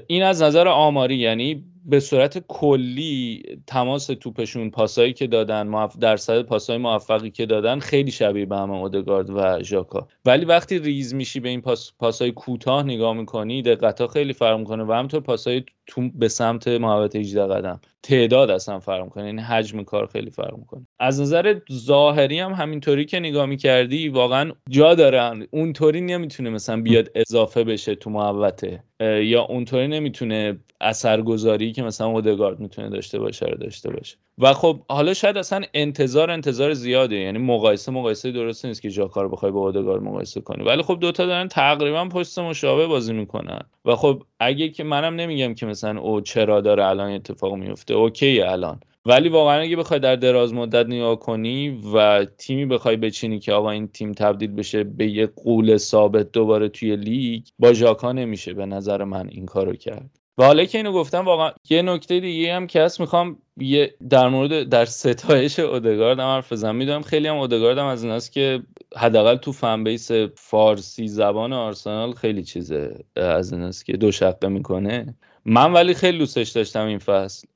این از نظر آماری یعنی به صورت کلی تماس توپشون پاسایی که دادن در درصد پاسای موفقی که دادن خیلی شبیه به هم اودگارد و ژاکا. ولی وقتی ریز میشی به این پاس پاسای کوتاه نگاه می‌کنی دقت خیلی فرق می‌کنه و همطور پاسای تو به سمت محوطه 18 قدم. تعداد اصلا فرق می‌کنه. یعنی حجم کار خیلی فرق می‌کنه. از نظر ظاهری هم همینطوری که نگاه می‌کردی واقعا جا داره. اونطوری نمی‌تونه مثلا بیاد اضافه بشه تو محوطه. یا اونطوری نمی‌تونه اثرگذاری که مثلا اودگارد می‌تونه داشته باشه رو داشته باشه. و خب حالا شاید اصلا انتظار انتظار زیاده. یعنی مقایسه مقایسه درست نیست که ژاکا رو بخوای با اودگارد مقایسه کنی. ولی خب دوتا دارن تقریبا پشت مشابه بازی می‌کنن. و خب اگه که منم نمیگم که مثلا او چرا داره الان اتفاق میفته اوکی الان. ولی واقعا اگه بخوای در دراز مدت نگاه کنی و تیمی بخوای بچینی که آقا این تیم تبدیل بشه به یه قول ثابت دوباره توی لیگ با ژاکا نمیشه به نظر من این کارو کرد. و حالا که اینو گفتم واقعا یه نکته دیگه هم که هست می‌خوام یه در مورد در ستایش اودگارد هم حرف بزنم. می‌دونم خیلی هم اودگارد هم از ایناست که حداقل تو fan base فارسی زبان آرسنال خیلی چیزه از ایناست که دو شقه می‌کنه. من ولی خیلی دوستش داشتم این فصل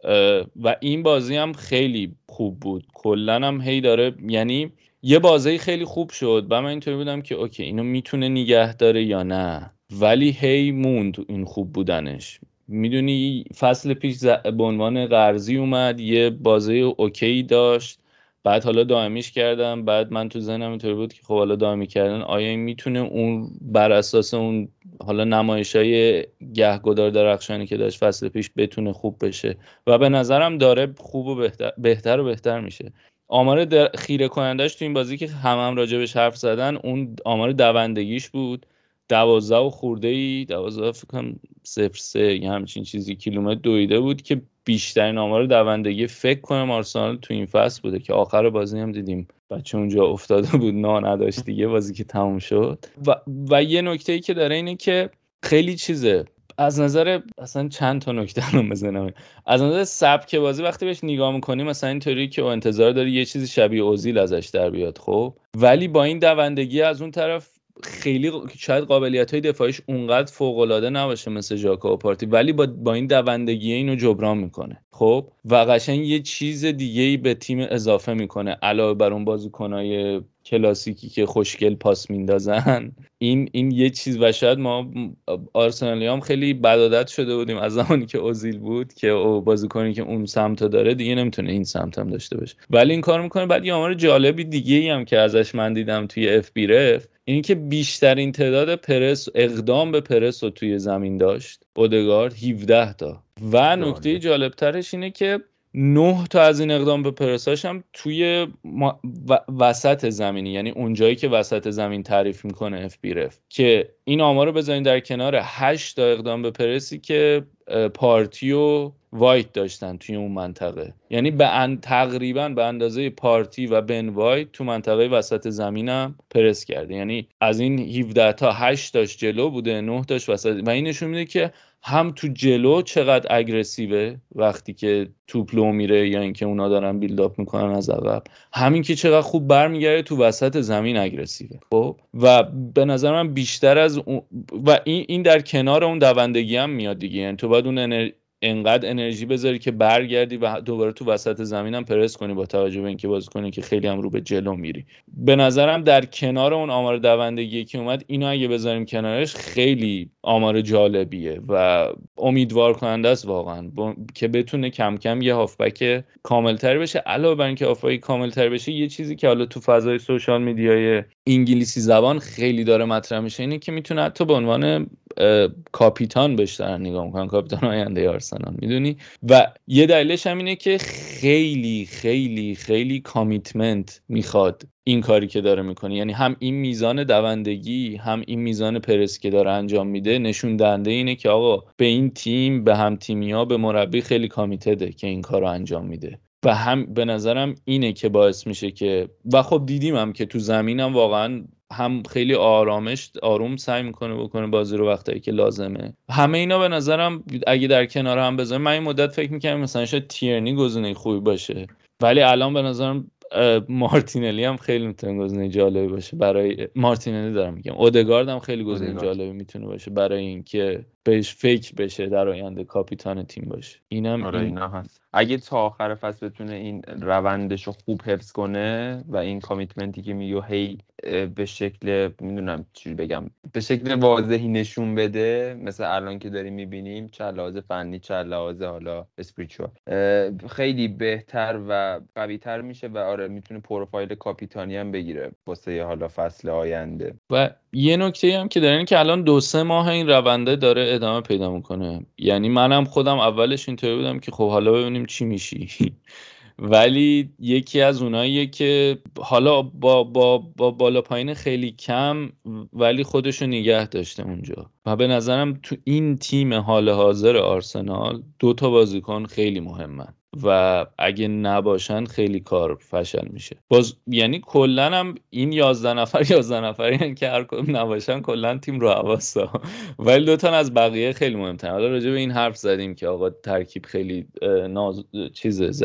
و این بازی هم خیلی خوب بود. کلا هم هی داره یعنی یه بازی خیلی خوب شد. و من اینطوری بودم که okay اینو می‌تونه نگه داره یا نه. ولی هی موند این خوب بودنش. می‌دونی فصل پیش به عنوان قرضی اومد یه بازی okay داشت. بعد حالا دائمیش کردم. بعد من تو ذهنم اینطوری بود که خب حالا دائمی کردن. آیا می‌تونه اون بر اساس اون حالا نمایش های گهگدار درخشانی که داشت فصل پیش بتونه خوب بشه؟ و به نظرم داره خوب و بهتر, بهتر و بهتر میشه. آمار خیره کنندش تو این بازی که هم هم راجبش حرف زدن اون آمار دوندگیش بود. دوازده و خورده ای دوازده فکر کنم صفر سه یا همچین چیزی کیلومتر دویده بود که بیشترین آمار دوندگی فکر کنم آرسنال تو این فصل بوده که آخر بازی هم دیدیم. بچه اونجا افتاده بود نا نداشت دیگه بازی که تموم شد. و, و یه نکته ای که داره اینه که خیلی چیزه. از نظر اصلا چند تا نکته رو بزنم از نظر سبک بازی وقتی بهش نگاه می‌کنی مثلا اینطوری که انتظار داری یه چیزی شبیه اوزیل ازش در بیاد خب. ولی با این دوندگی از اون طرف خیلی شاید قابلیت های دفاعیش اونقدر فوق العاده نباشه مثل ژاکا و پارتی ولی با, با این دوندگی اینو جبران می‌کنه. خب؟ و قشنگ یه چیز دیگه ای به تیم اضافه می‌کنه علاوه بر اون بازیکنای کلاسیکی که خوشگل پاس میندازن. این این یه چیز و شاید ما آرسنالی هم خیلی بدادت شده بودیم از زمانی که اوزیل بود که او بازیکنی که اون سمت داره دیگه نمی‌تونه این سمت هم داشته باشه. ولی این کار می‌کنه. بعد یه آمار جالبی دیگه ای هم که ازش من دیدم توی اف بی رف اینکه بیشترین تعداد پرس اقدام به پرس رو توی زمین داشت اودگارد 17 تا. و نکته جالبترش اینه که نه تا از این اقدام به پرساش هم توی وسط زمینی یعنی اونجایی که وسط زمین تعریف می‌کنه FBref که این آمار رو بذارین در کنار 8 تا اقدام به پرسی که پارتی و وایت داشتن توی اون منطقه. یعنی به تقریبا به اندازه پارتی و بن وایت تو منطقه وسط زمینم پرس کرده. یعنی از این 17 تا 8 تاش جلو بوده 9 تاش وسط. و این نشون میده که هم تو جلو چقدر aggressive ه وقتی که توپ لو میره یا اینکه اونا دارن build-up می‌کنن از عقب. همین که چقدر خوب برمیگرده تو وسط زمین اگرسیوه خب؟ و به نظر من بیشتر از اون و این در کنار اون دوندگی هم میاد دیگه. یعنی تو باید اون انقدر انرژی بذاری که برگردی و دوباره تو وسط زمینم پرس کنی با توجه به اینکه بازی کنی که خیلی هم رو به جلو میری. به نظرم در کنار اون آمار دوندگی که اومد اینو اگه بذاریم کنارش خیلی آمار جالبیه و امیدوار کننده است واقعا. که بتونه کم کم یه هافبک کاملتر بشه. علاوه بر اینکه هافبک کاملتر بشه یه چیزی که حالا تو فضای سوشال میدیای انگلیسی زبان خیلی داره مطرح میشه اینه که می‌تونه حتی به عنوان کاپیتان بهش دارن نگاه می‌کنن کاپیتان آینده آرسنال می‌دونی؟ و یه دلیلش هم اینه که خیلی خیلی خیلی کامیتمنت می‌خواد این کاری که داره می‌کنه. یعنی هم این میزان دوندگی هم این میزان پرس که داره انجام میده نشون دهنده اینه که آقا به این تیم به هم تیمی ها به مربی خیلی کامیتده که این کار رو انجام میده. و هم به نظرم اینه که باعث میشه که و خب دیدیم هم که تو زمینم واقعا هم خیلی آرامش آروم سعی می‌کنه بکنه بازی رو وقتایی که لازمه. همه اینا به نظرم اگه در کنار هم بذاریم من این مدت فکر می‌کنم مثلا شاید تیرنی گزینه خوبی باشه. ولی الان به نظرم مارتینلی هم خیلی می‌تونه گزینه جالبی باشه برای مارتینلی دارم میگم اودگارد هم خیلی گزینه جالبی می‌تونه باشه برای اینکه بهش فکر بشه در آینده کاپیتان تیم باشه. اینم آره اینا هست. اگه تا آخر فصل بتونه این روندش رو خوب حفظ کنه و این کامیتمنتی که میگه هی به شکل می‌دونم چی بگم به شکل واضحی نشون بده مثل الان که داریم می‌بینیم چه لحاظ فنی چه لحاظ حالا اسپریچوال خیلی بهتر و قویتر میشه و آره می‌تونه پروفایل کاپیتانی هم بگیره واسه حالا فصل آینده. و یه نکته هم که داره که الان دو سه ماه این رونده داره ادامه پیدا می‌کنه. یعنی منم خودم اولش اینطوری بودم که خب حالا ببینیم چی میشی. ولی یکی از اوناییه که حالا با, با, با بالا پایین خیلی کم ولی خودشو نگه داشته اونجا. و به نظرم تو این تیم حال حاضر آرسنال دو تا بازیکن خیلی مهمن. و اگه نباشن خیلی کار فشل میشه. باز یعنی کلا هم این 11 نفر 11 نفری که هر کدوم نباشن کلا تیم رو حواسا ولی دو تا از بقیه خیلی مهمتر حالا راجع به این حرف زدیم که آقا ترکیب خیلی ناز چیز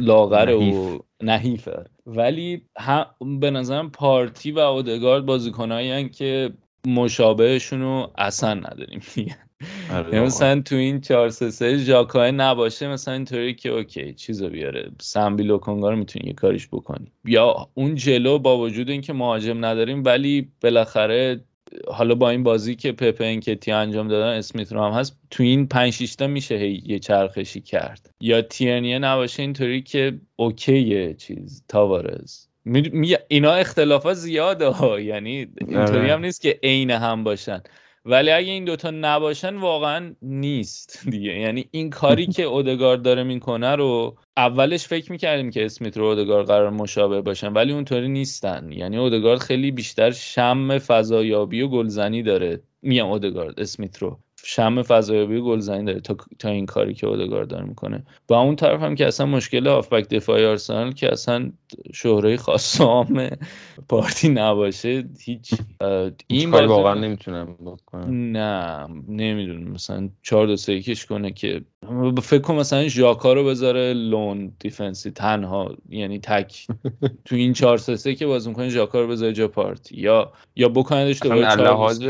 لاغر و نحیفه. ولی هم به نظرم پارتی و اودگارد بازیکنایی که مشابهشون رو اصلا نداریم. آره یعنی مثلا تو این 4 3 3 ژاکای نباشه مثلا اینطوری که اوکی چیزو بیاره. سمبی لوکونگا رو می‌تونی یه کاریش بکنی. یا اون جلو با وجود اینکه مهاجم نداریم ولی بالاخره حالا با این بازی که پپه تی انجام دادن اسمیت رو هم هست تو این 5 6 میشه یه چرخشی کرد. یا تیرنیه نباشه اینطوری که اوکیه چیز تاوارز. می... اینا اختلافات زیاده ها. یعنی اینطوری آره. هم نیست که عین هم باشن. ولی اگه این دوتا نباشن واقعا نیست دیگه. یعنی این کاری که اودگارد داره می‌کنه رو اولش فکر می‌کردیم که اسمیت رو اودگارد قرار مشابه باشن ولی اونطوری نیستن. یعنی اودگارد خیلی بیشتر شم فضایابی و گلزنی داره. میام اودگارد اسمیت رو. شم فضایابی گلزنی داره تا, تا این کاری که اودگارد داره می‌کنه. با اون طرف هم که اصلا مشکل هافبک دفاعی آرسنال که اصلا شهره خاص عام پارتی نباشه هیچ این واقعا نمی‌تونم بکنم نه نمی‌دونم. مثلا 4 2 3 کنه که فکر کنم مثلا ژاکا رو بذاره lone defensive تنها یعنی تک. تو این 4 3 که بازی می‌کنه ژاکا رو بذاره جا پارتی. یا یا بکنیدش دوباره 4 لحاظ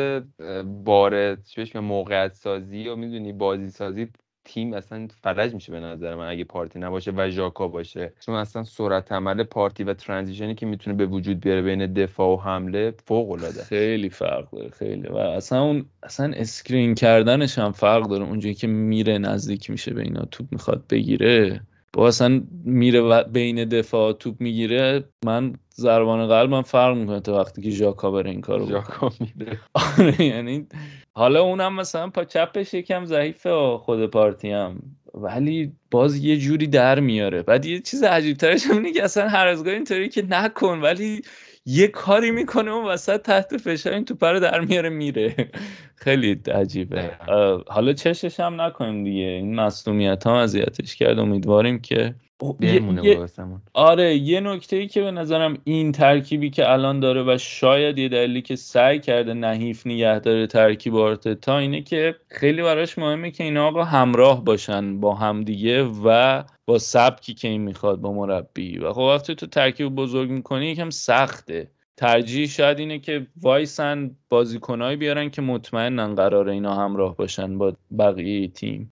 بار چه موقعیت سازی و می‌دونی بازی سازی تیم اصلا فلج میشه به نظر من اگه پارتی نباشه و ژاکا باشه. چون اصلا سرعت عمل پارتی و transition ی که می‌تونه به وجود بیاره بین دفاع و حمله فوق العاده خیلی فرق داره خیلی. و اصلا اون اصلا screen کردنش هم فرق داره. اونجایی که میره نزدیک میشه به اینا توپ می‌خواد بگیره. با اصلا میره بین دفاع توپ می‌گیره من ضربان قلبم فرق می‌کنه تا وقتی که ژاکا بره این کارو ژاکا میره. آره یعنی حالا اونم مثلا پا چپش یکم ضعیفه خود پارتی هم. ولی باز یه جوری در میاره. بعد یه چیز عجیب ترش هم که اصلا هر از گاه اینطوری که نکن ولی یه کاری می‌کنه اون وسط تحت فشار این توپ رو در میاره میره. خیلی عجیبه. حالا چشش هم نکنیم دیگه. این مصومیت ها اذیتش کرد. امیدواریم که یه... آره یه نکته ای که به نظرم این ترکیبی که الان داره و شاید یه دلیلی که سعی کرده نحیف نگه داره ترکیب تا اینه که خیلی براش مهمه که اینا آقا همراه باشن با همدیگه و با سبکی که این می‌خواد با مربی. و خب وقتی تو ترکیب بزرگ می‌کنی یکم سخته. ترجیح شاید اینه که وایسن بازیکنهایی بیارن که مطمئنن قرار اینا همراه باشن با بقیه تیم.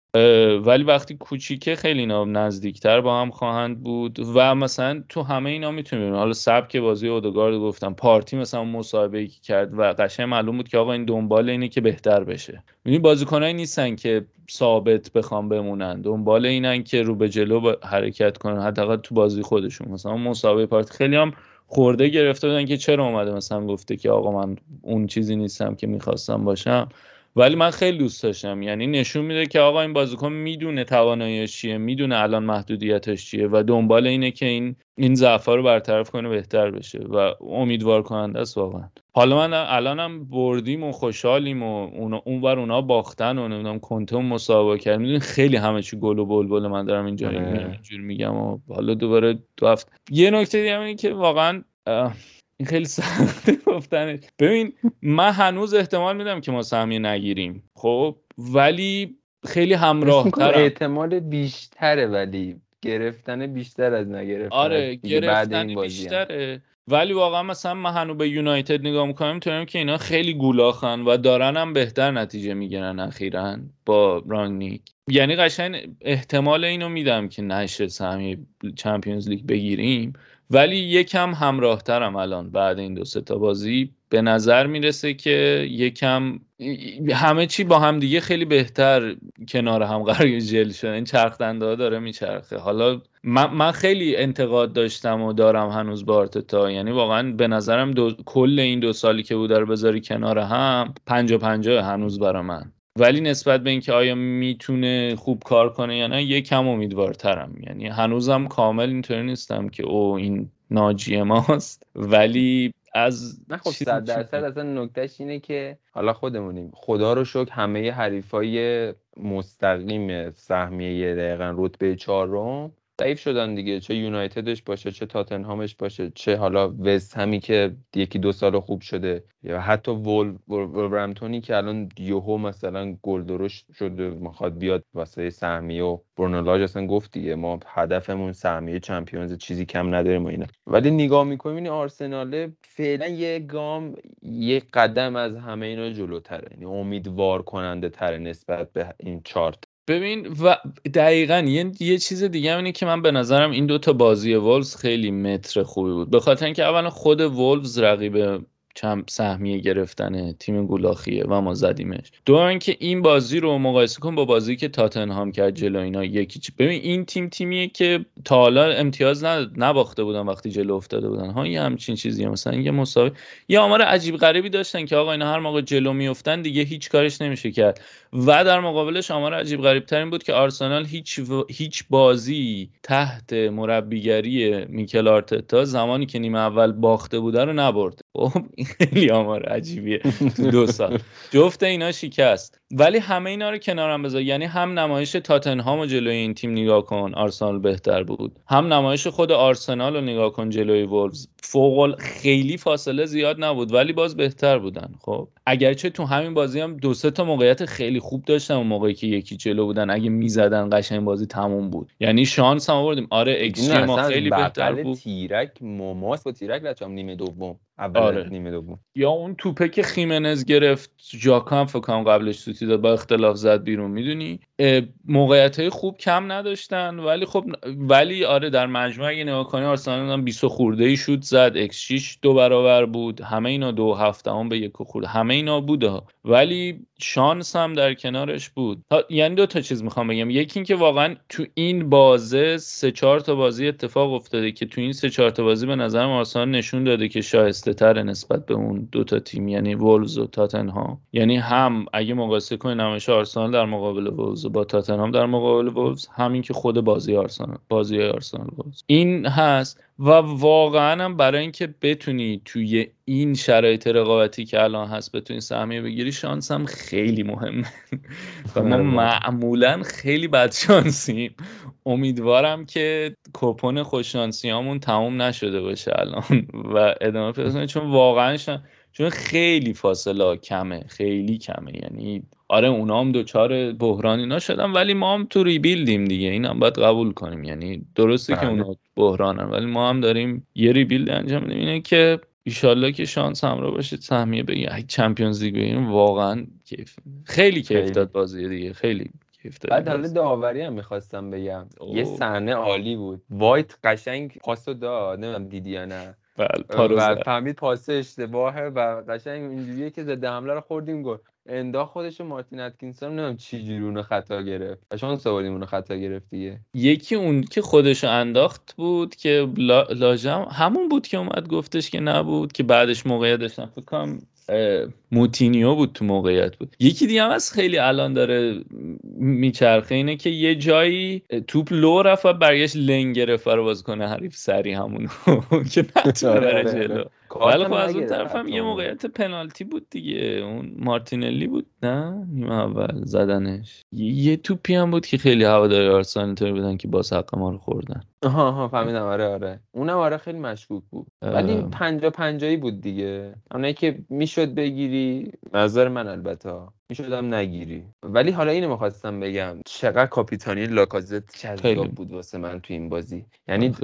ولی وقتی کوچیکه خیلی اینا نزدیکتر با هم خواهند بود و مثلا تو همه اینا می‌تونیم. حالا سبک بازی اودگارد گفتم. پارتی مثلا مصاحبه ای کرد و قشنگ معلوم بود که آقا این دنبال اینه که بهتر بشه. ببین بازیکنایی نیستن که ثابت بخوام بمونن. دنبال اینن که رو به جلو حرکت کنن. حداقل تو بازی خودشون. مثلا مصاحبه پارتی خیلی هم خورده گرفته بودن که چرا اومده مثلا گفته که آقا من اون چیزی نیستم که می‌خواستم باشم. ولی من خیلی دوست داشتم. یعنی نشون میده که آقا این بازیکن می‌دونه تواناییش چیه می‌دونه الان محدودیتش چیه و دنبال اینه که این این ضعفا رو برطرف کنه بهتر بشه و امیدوار کننده است واقعا. حالا من الانم بردیم و خوشحالیم و اون اونور اونا باختن و نمی‌دونم کنته مسابقه کرد. می‌دونی خیلی همه چی گل و بلبل من دارم اینجا آره. اینجوری میگم و حالا دوباره دو هفته یه نکته دیگه اینه که واقعا این خیلی سخته گفتنش. ببین من هنوز احتمال میدم که ما سهمیه نگیریم. خب ولی خیلی همراه احتمال بیشتره ولی گرفتن بیشتر از نگرفتن آره گرفتن بیشتره. ولی واقعا مثلا من هنو به یونایتد نگاه می‌کنم می‌تونم که اینا خیلی گولاخن و دارن هم بهتر نتیجه می‌گیرن اخیرا با رانگنیک یعنی قشنگ احتمال اینو میدم که نشه سهمی چمپیونز لیگ بگیریم. ولی یکم همراهترم الان بعد این دو تا بازی. به نظر می‌رسه که یکم همه چی با هم دیگه خیلی بهتر کنار هم قرار جل شده این چرخ ها داره میچرخه. حالا من, من خیلی انتقاد داشتم و دارم هنوز با آرتتا. یعنی واقعا به نظرم دو... کل این دو سالی که بود رو بذاری کنار هم پنجا پنجا هنوز برا من. ولی نسبت به اینکه آیا می‌تونه خوب کار کنه یا نه یکم امیدوارترم. یعنی هنوزم کامل اینطوری نیستم که او این ناجی ماست. ولی از نه خب صد درصد اصلا نکتهش اینه که حالا خودمونیم. خدا رو شکر همه حریفای مستقیم سهمیه دقیقا رتبه چهارم ضعیف شدن دیگه. چه یونایتدش باشه چه تاتنهامش باشه چه حالا وست همی که یکی دو سال خوب شده. یا حتی وول ولورهمپتونی که الان یوهو مثلا گل شده می‌خواد بیاد واسه سهمیه و برنولاج اصلا گفت دیگه ما هدفمون سهمیه چمپیونز چیزی کم نداریم و اینا. ولی نگاه می‌کنیم این آرسنال فعلا یه گام یه قدم از همه اینا جلوتره. یعنی امیدوار کننده تره نسبت به این چارت. ببین و دقیقا یه, یه چیز دیگه اینه که من به نظرم این دوتا بازی وولز خیلی متر خوبی بود. به خاطر اینکه اولا خود وولز رقیب چند سهمیه گرفتن تیم گولاخیه و ما زدیمش. دو اینکه این بازی رو مقایسه کن با بازی که تاتنهام کرد جلو اینا یکی چی ببین این تیم تیمیه که تا حالا امتیاز نباخته بودن وقتی جلو افتاده بودن. ها یه همچین چیزی مثلا یه مسابقه یه آمار عجیب غریبی داشتن که آقا اینا هر موقع جلو میافتن دیگه هیچ کارش نمیشه کرد. و در مقابلش آمار عجیب غریب ترین بود که آرسنال هیچ هیچ بازی تحت مربیگری میکل آرتتا زمانی که نیمه اول باخته بوده رو نبرده خب این خیلی آمار عجیبیه تو دو سال. جفت اینا شکست. ولی همه اینا رو کنارم بذار. یعنی هم نمایش تاتنهام و جلوی این تیم نگاه کن آرسنال بهتر بود. هم نمایش خود آرسنال رو نگاه کن جلوی وولز فوق خیلی فاصله زیاد نبود ولی باز بهتر بودن. خب اگرچه تو همین بازی هم دو سه تا موقعیت خیلی خوب داشتن اون موقعی که یکی جلو بودن. اگه می‌زدن قشنگ بازی تموم بود. یعنی شانس هم آوردیم. آره ایکس ما خیلی بهتر بود. تیرک موماس با تیرک بچام نیمه دوم. اول آره. نیمه دوم. یا اون توپه که خیمنز گرفت ژاکا فکر قبلش داد با اختلاف زد بیرون می‌دونی؟ موقعیت های خوب کم نداشتن ولی خب ولی آره در مجموع اگه نگاه کنی آرسنال هم 20 خورده ای شد زد اکس 6 دو برابر بود همه اینا دو هفته هم به یک خورده همه اینا بوده ولی شانس هم در کنارش بود. یعنی دو تا چیز می‌خوام بگم. یکی اینکه واقعا تو این بازه سه چهار تا بازی اتفاق افتاده که تو این سه چهار تا بازی به نظرم آرسنال نشون داده که شایسته تر نسبت به اون دو تا تیم یعنی وولز و تاتنهام. یعنی هم اگه مقایسه کنی نمایش آرسنال در مقابل وولز با تاتنهام در مقابل وولز همین که خود بازی آرسنال بازی آرسنال وولز. این هست و واقعا هم برای اینکه بتونی توی این شرایط رقابتی که الان هست بتونی سهمیه بگیری شانس هم خیلی مهمه. و ما معمولا خیلی بد شانسیم. امیدوارم که کپون خوششانسیامون تموم نشده باشه الان. و ادامه پیدا چون واقعا چون خیلی فاصله کمه خیلی کمه. یعنی آره اونا هم دوچار بحران اینا شدن ولی ما هم تو ریبیلدیم دیگه. این هم باید قبول کنیم. یعنی درسته که بله. اونا بحرانن ولی ما هم داریم یه ریبیلد انجام میدیم. اینه که ایشالله که شانس همراه باشه سهمیه بگیم اگه چمپیونز لیگ بگیریم واقعا کیف خیلی کیف داد بازی دیگه. خیلی بعد حالا داوری هم می‌خواستم بگم. یه صحنه عالی بود. وایت قشنگ پاسو داد. نمی‌دونم دیدی یا نه. بله و فهمید پاسه اشتباهه و قشنگ اینجوریه که ضد حمله رو خوردیم گل اندا خودش مارتین اتکینسون نمی‌دونم چی جوری اونو خطا گرفت. اشان سوالیم اونو خطا گرفت دیگه. یکی اون که خودش انداخت بود که لاجم همون بود که اومد گفتش که نبود که بعدش موقعیت داشتن فکر کنم موتینیو بود تو موقعیت بود یکی دیگه هم از خیلی الان داره میچرخه اینه که یه جایی توپ لو رفت و برگشت لنگ گرفت رو باز کنه حریف سری همونو که نتونه بره آره، آره. جلو ولی خب از اون طرف هم یه موقعیت پنالتی بود دیگه. اون مارتینلی بود نه؟ نیمه اول زدنش. یه توپی هم بود که خیلی هواداری آرسنال اینطوری بودن که باز حق ما رو خوردن. آها ها فهمیدم. آره آره. اونم آره خیلی مشکوک بود. ولی پنجا پنجایی بود دیگه. اونایی که می‌شد بگیری نظر من البته. می‌شدم نگیری. ولی حالا اینو می‌خواستم بگم. چقدر کاپیتانی لاکازت جذاب بود واسه من تو این بازی. یعنی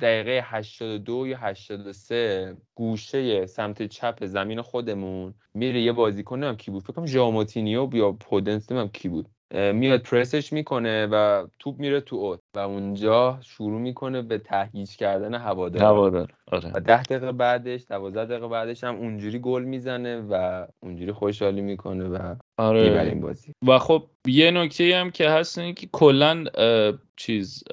دقیقه 82 یا 83 گوشه سمت چپ زمین خودمون میره یه بازیکن هم کی بود. فکر کنم ژائو موتینیو یا پودنس نمی‌دونم کی بود. میاد پرسش می‌کنه و توپ میره تو اوت و اونجا شروع می‌کنه به تهییج کردن هوادار هوادار آره. و ده دقیقه بعدش دوازده دقیقه بعدش هم اونجوری گل می‌زنه و اونجوری خوشحالی می‌کنه و آره. بازی و خب یه نکته هم که هست اینه که کلا چیز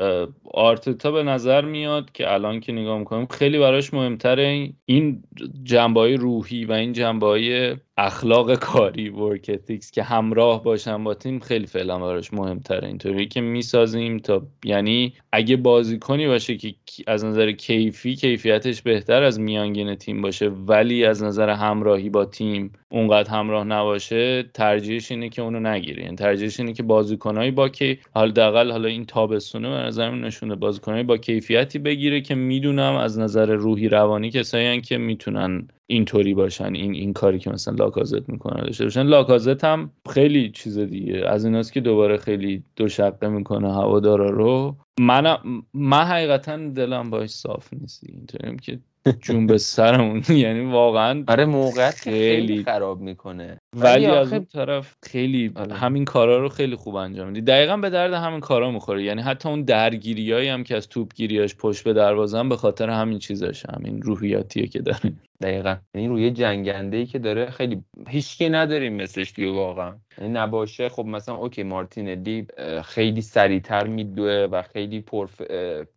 آرتتا به نظر میاد که الان که نگاه می‌کنیم خیلی براش مهمتره این جنبه روحی و این جنبه اخلاق کاری work ethics که همراه باشن با تیم خیلی فعلا براش مهمتره اینطوری که می‌سازیم تا یعنی اگه بازیکنی باشه که از نظر کیفی کیفیتش بهتر از میانگین تیم باشه ولی از نظر همراهی با تیم اونقدر همراه نباشه ترجیحش اینه که اونو نگیره. یعنی ترجیحش اینه که بازیکنایی با که حالا حالا این تابستونه به نظر نشونه. بازیکنایی با کیفیتی بگیره که می‌دونم از نظر روحی روانی کسایی که می‌تونن اینطوری باشن. این این کاری که مثلا لاکازت می‌کنه داشته باشن. لاکازت هم خیلی چیز دیگه. از ایناست که دوباره خیلی دو شقه می‌کنه هوادارا رو. من من حقیقتا دلم باش صاف نیست اینطوریم که جون به سرمون. یعنی واقعا آره موقعیت خیلی خراب می‌کنه. ولی از اون طرف خیلی آره. همین کارا رو خیلی خوب انجام میدی. دقیقا به درد همین کارا می‌خوره یعنی حتی اون درگیریایی هم که از توپگیریاش پشت به دروازه به خاطر همین چیزاش همین روحیاتیه که داره. دقیقا. یعنی روی جنگنده ای که داره خیلی هیچکی نداریم مثلش دیگه واقعا. یعنی نباشه خب مثلا اوکی مارتینلی خیلی سریعتر میدوه و خیلی پر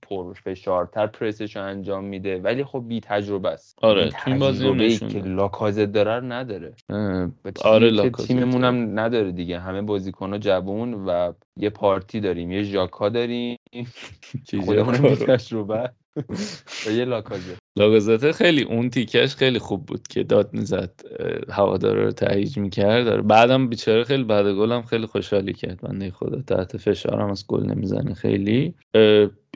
پرفشارتر پرسش رو انجام میده ولی خب بی تجربه است. آره تیم بازی که لاکازت داره نداره. آره تیممون هم نداره دیگه. همه بازیکن ها جوون و یه پارتی داریم یه ژاکا داریم. خودمون تجربه. و یه لاکازت لاگازته خیلی اون تیکش خیلی خوب بود که داد می‌زد هوادارا رو تهیج می‌کرد. آره، بعدم بیچاره خیلی بعد گلم خیلی خوشحالی کرد. بنده خدا تحت فشارم از گل نمی‌زنه خیلی.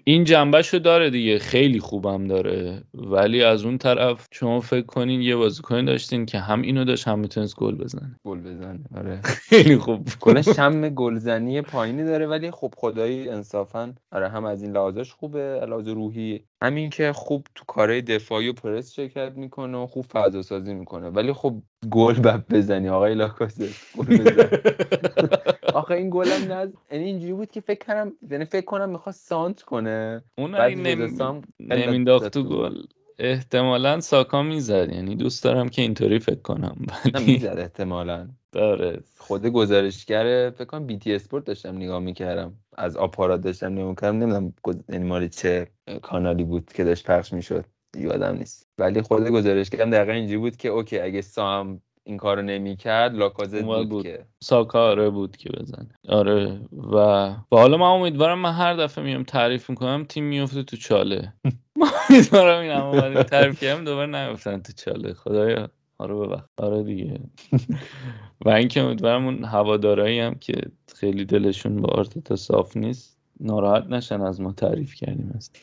این جنبهشو داره دیگه خیلی خوبم داره. ولی از اون طرف شما فکر کنین یه بازیکن داشتین که هم اینو داشت هم می‌تونست گل بزنه. گل بزنه آره. خیلی خوب گلش شم گلزنی پایینی داره ولی خب خدایی انصافا آره هم از این لحاظش خوبه لحاظ روحی همین که خوب تو کارهای دفاعی و پرس شرکت می‌کنه و خوب فضا سازی می‌کنه. ولی خب گل بعد بزنی آقای بزن. آخه این گلم نز یعنی اینجوری بود که فکر کنم یعنی فکر کنم می‌خواست سانت کنه. اون نمی... نمینداخت تو گل. احتمالا ساکا می‌زد. یعنی دوست دارم که اینطوری فکر کنم. می‌زد احتمالا. داره. خود گزارشگر فکر کنم بی تی اسپورت داشتم نگاه می‌کردم. از آپارات داشتم نگاه می‌کردم. نمی‌دونم یعنی مال چه کانالی بود که داشت پخش می‌شد. یادم نیست. ولی خود گزارشگرم دقیقا اینجوری بود که اوکی اگه سام این کارو نمی‌کرد لاکازت بود, بود, که. ساکا آره بود که بزنه. آره. و و حالا من امیدوارم من هر دفعه میام تعریف می‌کنم تیم میفته تو چاله. من امیدوارم این تعریف کردم دوباره نیفتن تو چاله. خدایا. آره ببخ آره دیگه. و اینکه امیدوارم اون هوادارایی هم که خیلی دلشون با آرتتا صاف نیست ناراحت نشن از ما تعریف کردیم است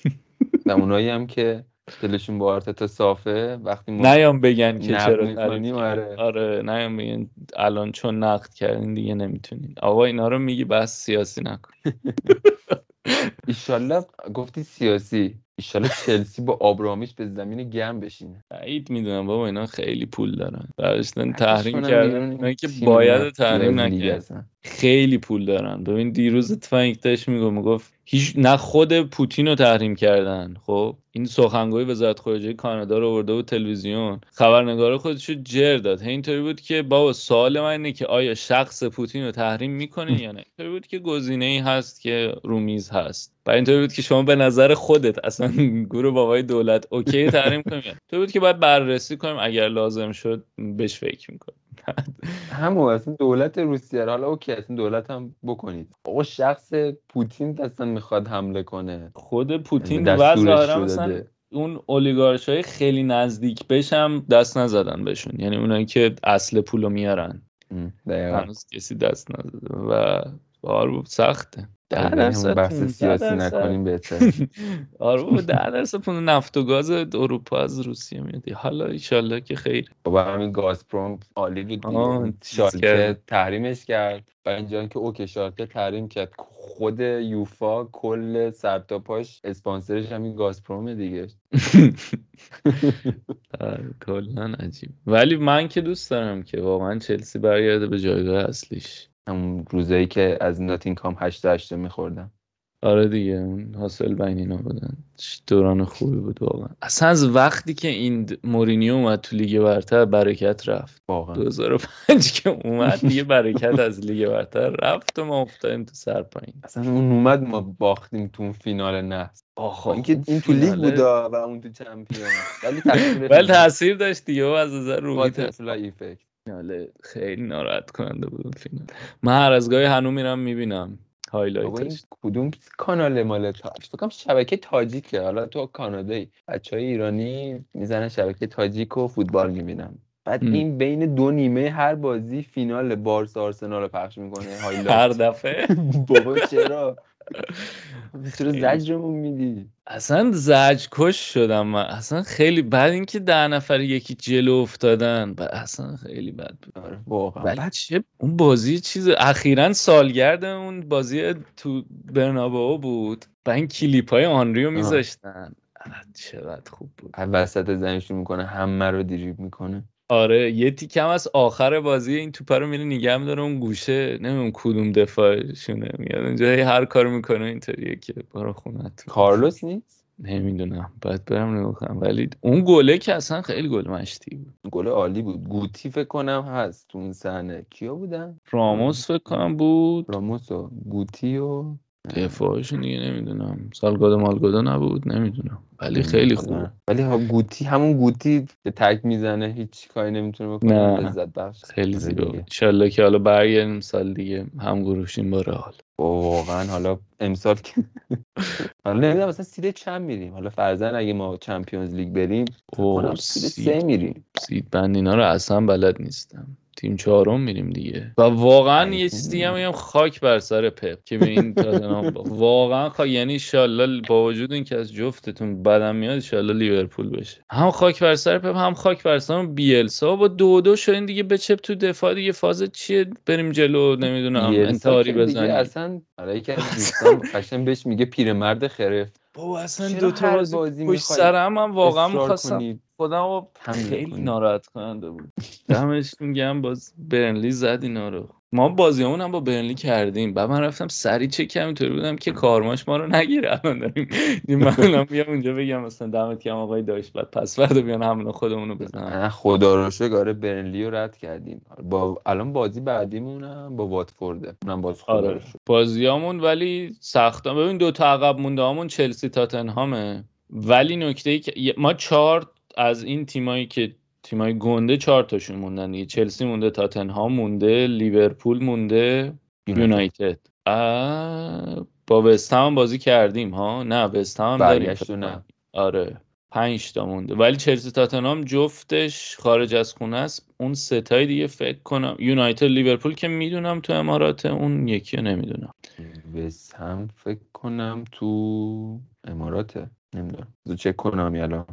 و اونایی هم که دلشون با آرتتا صافه وقتی ما نیام بگن که چرا تعریف آره. آره نیام بگن الان چون نقد کردین دیگه نمی‌تونین. آقا اینا رو میگی بس سیاسی نکن. ایشالله گفتی سیاسی. ایشالله چلسی با آبرامیش به زمین گم بشینه. بعید می‌دونم بابا اینا خیلی پول دارن. برشتن تحریم کردن. اینا که باید تحریم نکردن خیلی پول دارن. ببین دیروز تفنگ داشت میگو می‌گفت هیچ نه خود پوتین رو تحریم کردن. خب این سخنگوی وزارت خارجه کانادا رو آورده بود تلویزیون. خبرنگار خودش رو جر داد. اینطوری بود که بابا سوال من اینه که آیا شخص پوتین رو تحریم می‌کنه یا نه؟ اینطوری بود که گزینه ای هست که رومیز هست. و اینطوری بود که شما به نظر خودت اصلا گروه بابای دولت اوکی تحریم کنیم تو بود که باید بررسی کنیم. اگر لازم شد بهش فکر می‌کنیم. همون اصلا دولت روسیه. حالا اوکی اصلا دولت هم بکنید. آقا شخص پوتین اصلا می‌خواد حمله کنه. خود پوتین و مثلا اون اولیگارش های خیلی نزدیک بشم دست نزدن بهشون. یعنی اونایی که اصل پولو میارن. هنوز کسی دست نزده. و بار سخته. ده درصد بحث سیاسی نکنیم بهتر. آره ده درصد پول نفت و گاز اروپا از روسیه میاد. حالا ایشالله که خیر. بابا همین گازپروم عالی بود شالکه تحریمش کرد. و اینجا که اوکی شالکه تحریم کرد. خود یوفا کل سر تا پاش اسپانسرش همین گازپروم دیگه. آره، کلا عجیب. ولی من که دوست دارم که واقعا چلسی برگرده به جایگاه اصلیش. همون روزایی که از ناتینگهام 8 8 میخوردم آره دیگه اون حاصل بین اینا بودن. دوران خوبی بود واقعا. اصلا از وقتی که این مورینیو اومد تو لیگ برتر برکت رفت. واقعا. 2005 که اومد دیگه برکت از لیگ برتر رفت و ما افتادیم تو سر پایین. اصلا اون اومد ما باختیم تو فینال نه آخه اینکه این تو لیگ بود و اون تو Champions. ولی تاثیر ولی تاثیر داشت دیگه از نظر روحی effect فینال خیلی ناراحت کننده بود فینال. من هر از گاهی هنو میرم می‌بینم. highlight ش کدوم کانال مال فکر شبکه تاجیکه. حالا تو کانادایی بچه های ایرانی می‌زنن شبکه تاجیک و فوتبال می‌بینم بعد این بین دو نیمه هر بازی فینال بارسا آرسنال رو پخش می‌کنه. highlight هر دفعه. بابا چرا؟ چرا زجرمون میدی؟ اصلا زج کش شدم من. اصلا خیلی بعد اینکه ده نفر یکی جلو افتادن و اصلا خیلی بد بود. آره واقعا. ولی چه اون بازی چیز اخیرا سالگرد اون بازی تو برناباو بود. و این کلیپ های آنریو میذاشتن. چقدر خوب بود. وسط زمینشون می‌کنه همه رو دیریب می‌کنه. آره یه تیکم از آخر بازی این توپه رو میره نگه میداره اون گوشه نمی‌دونم کدوم دفاعشونه میاد. اونجا هر کار می‌کنه اینطوریه که برو خونت کارلوس نیست؟ نمی‌دونم باید برم نگاه کنم. ولی اون گله که اصلا خیلی گل مشتی بود. گل عالی بود. گوتی فکر کنم هست تو اون صحنه. کیا بودن؟ راموس فکر کنم بود. راموس و گوتی و دفاعشون دیگه نمی‌دونم. سالگادو مالگادو نبود نمی‌دونم. ولی خیلی خوب. ولی ها گوتی همون گوتی که تک می‌زنه هیچ کاری نمی‌تونه بکنه نه. لذت بخش. خیلی زیبا انشالله که حالا برگردیم سال دیگه هم گروشیم با رئال. واقعا حالا امسال که حالا نمی‌دونم مثلا سید چند میریم؟ حالا فرزن اگه ما چمپیونز لیگ بریم سید. سه میریم. سید بند اینا رو اصلا بلد نیستم. تیم چهارم میریم دیگه. و واقعا یه چیز دیگه هم میگم خاک بر سر پپ. که به این تاتنهام واقعا خاک یعنی ایشالله با وجود اینکه از جفتتون بدم میاد ایشالله لیورپول بشه. هم خاک بر سر پپ هم خاک بر سر بیلسا. با دو دو شدین دیگه بچپ تو دفاع دیگه. فاز چیه؟ بریم جلو نمی‌دونم انتحاری که بزنیم. اصلا یکی از دوستان قشنگ بهش میگه پیرمرد خرفت. بابا اصلا دو تا بازی بازی پشت سر هم من واقعا می‌خواستم خودم رو خیلی. ناراحت کننده بود. دمش میگم باز برنلی زد اینا رو. ما بازیمون هم با برنلی کردیم. بعد من رفتم سری چک کردم اینطوری بودم که کارماش ما رو نگیره. الان داریم. من بیام اونجا بگم مثلا دمت گرم آقای داشت بعد پس فردا بیان همون خودمون رو بزنن. خدا رو شکر. آره برنلی رو رد کردیم. با الان بازی بعدیمون هم با واتفورده اونم باز خدا آره. رو بازیامون ولی سخت ببین دو تا عقب مونده همون چلسی تاتنهامه. ولی نکته ای که ما چهار از این تیمایی که تیمای گنده چهار تاشون موندن دیگه. چلسی مونده تاتنهام مونده لیورپول مونده یونایتد. با وستهم هم بازی کردیم ها؟ نه وستهم هم داریم. آره. پنج تا مونده. ولی چلسی تاتنهام جفتش خارج از خونه است. اون ستای دیگه فکر کنم. یونایتد لیورپول که می‌دونم تو امارات اون یکی رو نمی‌دونم. وست هم فکر کنم تو اماراته. نمی‌دونم. چک کنم الان.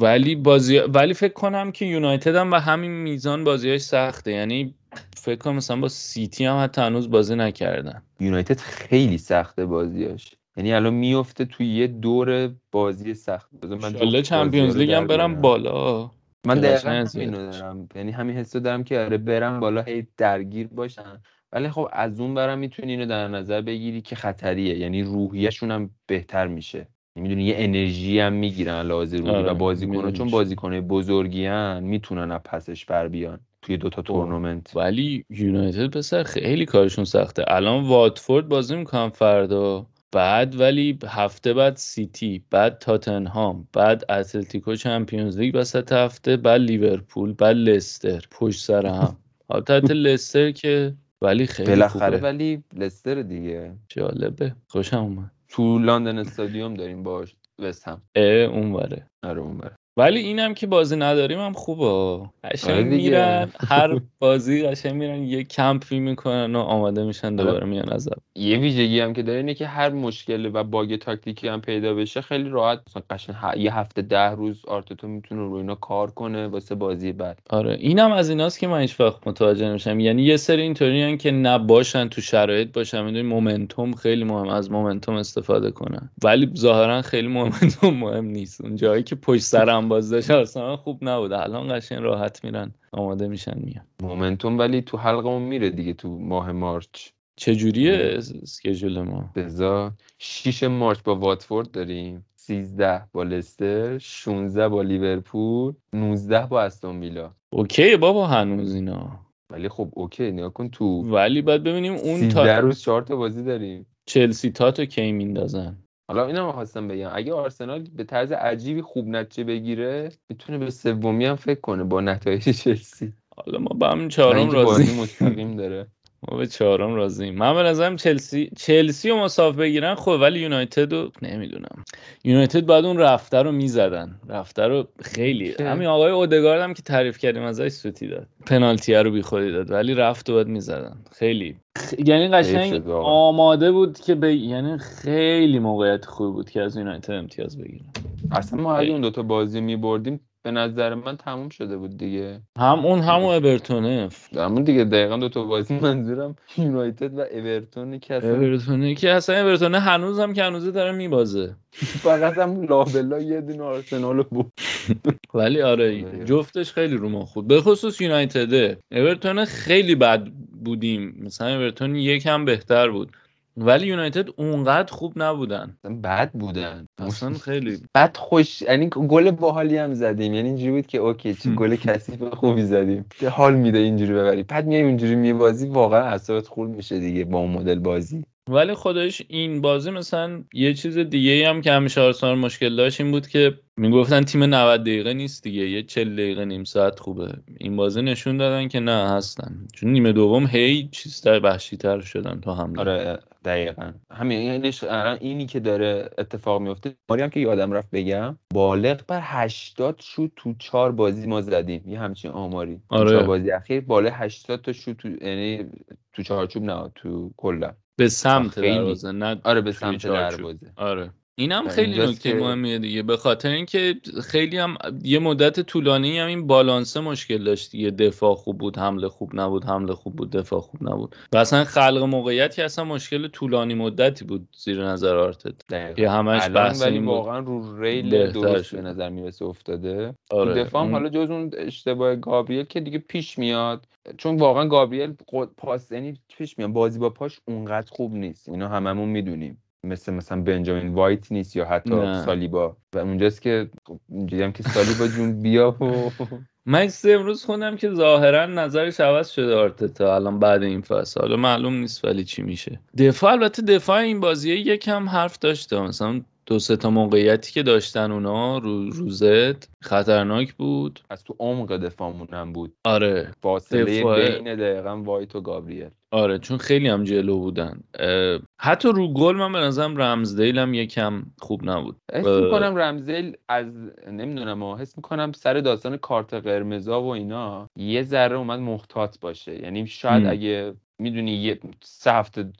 ولی بازی ولی فکر کنم که یونایتد هم به همین میزان بازیاش سخته. یعنی فکر کنم مثلا با سیتی هم حتی هنوز بازی نکردن. یونایتد خیلی سخته بازیاش یعنی الان میفته توی یه دور بازی سخت. من چمپیونز لیگ هم برم. بالا. من دقیقا همینو بشم. دارم. یعنی همین حسو دارم که آره برم بالا هی درگیر باشن. ولی خب از اون برم می‌تونی اینو در نظر بگیری که خطریه. یعنی روحیهشون هم بهتر میشه. می‌دونی یه انرژی هم می‌گیرن روحی آره، و بازیکن‌ها می‌دونم چون. بازیکن‌های بزرگی هن می‌تونن از پسش بر بیان توی دوتا تورنمنت. ولی یونایتد پسر خیلی کارشون سخته. الان واتفورد بازی می‌کنم فردا بعد ولی هفته بعد سیتی بعد تاتنهام بعد اتلتیکو Champions League وسط هفته بعد لیورپول بعد لستر پشت سر هم. حالت لستر که ولی خیلی بالاخره خوبه. ولی لستر دیگه. جالبه. خوشم اومد. تو لندن استادیوم داریم باش وست هم اه اونوره آره اون بر. ولی اینم که بازی نداریم هم خوبه. آره قشنگ دیگه. میرن هر بازی قشنگ میرن یه کمپی می‌کنن و آماده میشن حالا دوباره میان از. یه ویژگی هم که داره اینه که هر مشکل و باگ تاکتیکی هم پیدا بشه خیلی راحت. مثلا قشنگ ه- یه هفته ده روز آرتتا می‌تونه رو اینا کار کنه واسه بازی بعد. آره. اینم از ایناست که من هیچ وقت متوجه نمیشم. یعنی یه سری اینطوری که نباشن تو شرایط باشن. می‌دونی momentum خیلی مهم از momentum استفاده کنن. ولی ظاهرا خیلی momentum مهم نیست. اون جایی که پشت سر هم بازی داشته اصلا خوب نبود. الان قشنگ راحت میرن. آماده میشن میان. momentum ولی تو حلقمون میره دیگه تو ماه March. چجوریه s- schedule ما؟ بذار. 6 March با واتفورد داریم. 13 با لستر 16 با لیورپول 19 با استون ویلا. اوکی بابا هنوز اینا. ولی خب اوکی نگاه کن تو. ولی باید ببینیم اون 13 تا روز 4 تا بازی داریم. چلسی تاتو کی میندازن؟ حالا اینم خواستم بگم. اگه آرسنال به طرز عجیبی خوب نتیجه بگیره می‌تونه به سومی هم فکر کنه با نتایج چلسی. حالا ما به همین و چهارم راضی. مستقیم داره. ما به چهارم راضیم. من به نظرم چلسی چلسی رو مساوی بگیرن خب ولی یونایتد رو نمی‌دونم. یونایتد بعد اون رفته رو می‌زدن. رفته رو خیلی. همین آقای اودگارد هم که تعریف کردیم ازش سوتی داد. پنالتی رو بیخودی داد ولی رفت و بعد می‌زدن. خیلی. خ- یعنی قشنگ. آماده بود که به یعنی خیلی موقعیت خوبی بود که از یونایتد امتیاز بگیرن. اصلا ما اگه. اون دوتا بازی میبردیم به نظر من تموم شده بود دیگه. هم اون همون ابرتونه همون دیگه دقیقا دوتا بازی منظورم یونایتد و اورتون که اصلا اورتونه که اصلا اورتونه هنوز هم که هنوزه داره میبازه. فقط هم لابلا یه دونه آرسنال بود ولی آره خدایا. جفتش خیلی رو ما خود به خصوص یونایتده. اورتون خیلی بد بودیم. مثلا اورتون یکم بهتر بود. ولی یونایتد اونقدر خوب نبودن. بد بودن. اصلا خیلی. بعد خوش یعنی گل باحالی هم زدیم. یعنی اینجوری بود که اوکی چه گل کثیف خوبی زدیم. حال میده اینجوری ببری بعد میای اونجوری میبازی واقعا اعصابت خورد میشه دیگه با اون مدل بازی. ولی خودش این بازی مثلا یه چیز دیگه هم که همیشه آرسنال مشکل داشت این بود که می‌گفتن تیم 90 دقیقه نیست دیگه یه 40 دقیقه نیم ساعت خوبه. این بازی نشون دادن که نه هستن. چون نیمه دوم هی چیزتر وحشی‌تر شدن تا حمله آره دقیقا. همین اینی که داره اتفاق میفته ماری هم که یادم رفت بگم بالغ بر 80 شوت تو چهار بازی ما زدیم. یه همچین آماری. آره. چهار بازی اخیر بالغ 80 تا شوت تو یعنی تو چارچوب نه تو کلا. به سمت. دروازه نه آره به سمت. دروازه آره اینم و خیلی نکته که- مهمیه دیگه. به خاطر اینکه خیلی هم یه مدت طولانی هم این بالانسه مشکل داشت یه دفاع خوب بود حمله خوب نبود حمله خوب بود دفاع خوب نبود. و اصلا خلق موقعیت که اصلا مشکل طولانی مدتی بود زیر نظر آرتت. که همش بحث ولی این. واقعا رو ریل درست. به نظر می‌رسه افتاده. آره. دفاع هم حالا جز اون اشتباه گابریل که دیگه پیش میاد. چون واقعا گابریل پاس یعنی پیش میاد. بازی با پاش اونقدر خوب نیست. اینو هممون می‌دونیم. مثل مثلا بنجامین وایت نیست یا حتی نه. سالیبا. و اونجاست که خب اینجوری هم که سالیبا جون بیا و مکس امروز خوندم که ظاهرا نظرش عوض شده آرتتا. الان بعد این فصل. حالا معلوم نیست ولی چی میشه. دفاع البته دفاع این بازی یکم حرف داشته. مثلا دو سه تا موقعیتی که داشتن اونا رو روزت خطرناک بود. از تو عمق دفاعمون هم بود. آره. فاصله دفاع- بین دقیقا وایت و گابریل. آره چون خیلی هم جلو بودن. حتی رو گل من به نظرم رمزدیل هم یکم خوب نبود. حس می‌کنم رمزیل از نمی‌دونم اما حس می‌کنم سر داستان کارت قرمزا و اینا یه ذره اومد محتاط باشه. یعنی شاید. اگه می‌دونی یه سه هفته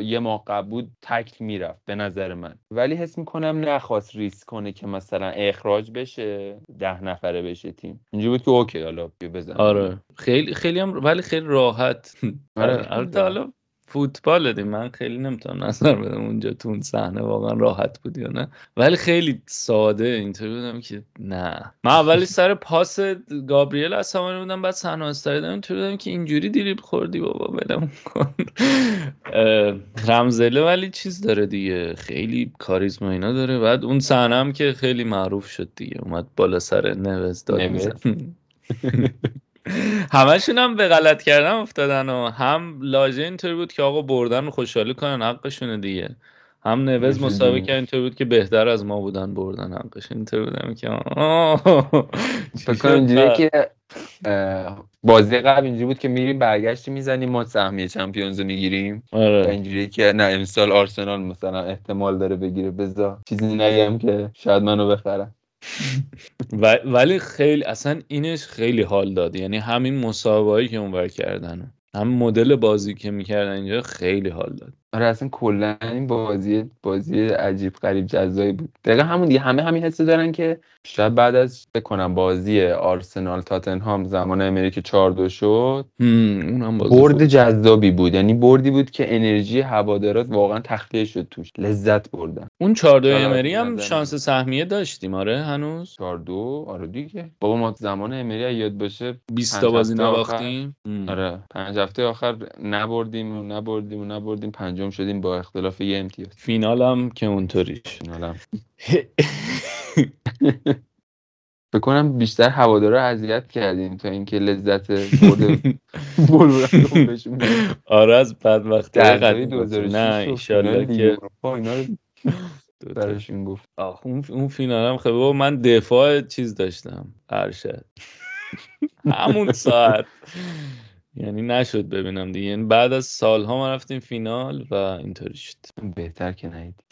یه ماه قبل بود تکل می‌رفت به نظر من. ولی حس می‌کنم نخواست ریسک کنه که مثلا اخراج بشه ده نفره بشه تیم. اینجوری بود که اوکی حالا بزن آره. خیلی خیلی هم ولی خیلی راحت. آره، آره. حالا فوتبال دی من خیلی نمی‌تونم نظر بدم اونجا تو اون صحنه واقعا راحت بود یا نه. ولی خیلی ساده اینطوری بودم که نه. من اولی سر پاس گابریل عصبانی بودم بعد صحنه استریدم اینطوری بودم که اینجوری دیریب خوردی بابا ولم کن. رمزله ولی چیز داره دیگه. خیلی کاریزما اینا داره. بعد اون صحنه هم که خیلی معروف شد دیگه. اومد بالا سر نوز داد. همشون هم به غلط کردن افتادن و هم لاژه اینطوری بود که آقا بردن رو خوشحالی کنن حقشونه دیگه. هم نوز مسابقه جوری. کرد اینطوری بود که بهتر از ما بودن بردن حقش. اینطوری بودم که فکر بعد؟ که بازی قبل اینجوری بود که میریم برگشتی می‌زنیم ما سهمیه چمپیونز رو می‌گیریم. آره. اینجوری که نه امسال آرسنال مثلا احتمال داره بگیره. بذار چیزی نگم که شاید منو بخرن. و- ولی خیلی اصلا اینش خیلی حال داد. یعنی همین مسابقه که اونور کردن هم مدل بازی که می‌کردن اینجا خیلی حال داد. آره اصلا کلا این بازی بازی عجیب غریب جزایی بود. دقیقا همون دیگه همه همین حسو دارن که شاید بعد از فکر کنم بازی آرسنال تاتنهام زمان امری که 4 2 شد اونم بازی برد. جذابی بود. یعنی بردی بود که انرژی هوادارات واقعا تخلیه شد توش. لذت بردن. اون چهار دو شاید امری هم شانس سهمیه داشتیم آره هنوز؟ 4 2 آره دیگه. بابا ما زمان امری یاد باشه 20 پنج تا بازی نباختیم. آره پنج هفته آخر نبردیم و نبردیم و نبردیم. پنجم شدیم با اختلاف یه امتیاز فینال هم که اونطوریش فینالم. فکر کنم بیشتر هوادارا اذیت کردیم تا اینکه لذت برد بولورهمون بهشون. آره از قدیم 2006 نه لیگ که. براشون گفت آخ اون اون فینال هم خیلی بابا من دفاع چیز داشتم ارشد همون ساعت یعنی نشد ببینم دیگه. یعنی بعد از سالها ما رفتیم فینال و اینطوری شد. بهتر که نهید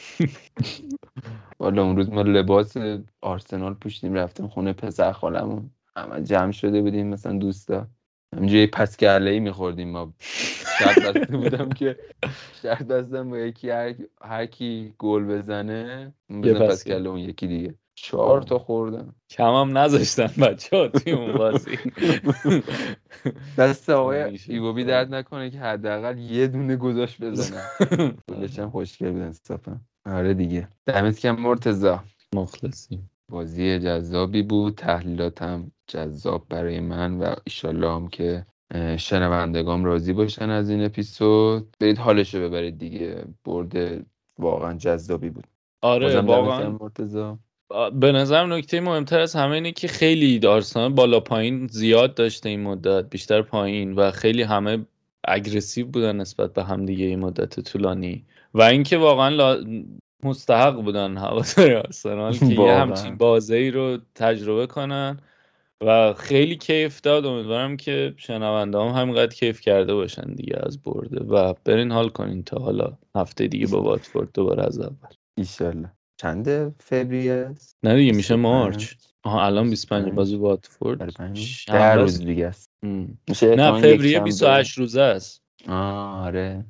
والا اون روز ما لباس آرسنال پوشیدیم رفتیم خونه پسر خالمون. همه جمع شده بودیم مثلا دوستا. همینجوری پس گله ای میخوردیم ما. شرط بسته بودم که شرط بستم با یکی هر, هر کی گل بزنه بزن پس پس گله. اون یکی دیگه. چهار تا خوردم. کمم نذاشتن بچه ها توی اون بازی. دست آقای. ایوبی درد نکنه که حداقل یه دونه گذاشت بزنه. گلش هم خوشگل بود انصافا آره دیگه. دمت کم مرتضی. مخلصیم. بازی جذابی بود تحلیلاتم جذاب برای من و ایشالله هم که شنوندگام راضی باشن از این اپیزود. برید حالشو ببرید دیگه. برد واقعا جذابی بود. آره واقعا به نظرم نکته مهمتر از همه اینه که خیلی آرسنال بالا پایین زیاد داشته این مدت بیشتر پایین و خیلی همه اگریسیو بودن نسبت به هم دیگه این مدت طولانی و اینکه واقعا لا... مستحق بودن هواداری آرسنال که یه. همچین بازی رو تجربه کنن و خیلی کیف داد. امیدوارم که شنونده هم همینقدر کیف کرده باشن دیگه از برده و برین حال کنین تا حالا هفته دیگه با واتفورد دوباره از اول. ایشالله. چند فوریه؟ است نه دیگه میشه 25. مارچ. آها الان 25 25. بازی واتفورد است. روز دیگه است. میشه نه فوریه شنبه. 28 روزه است. آره.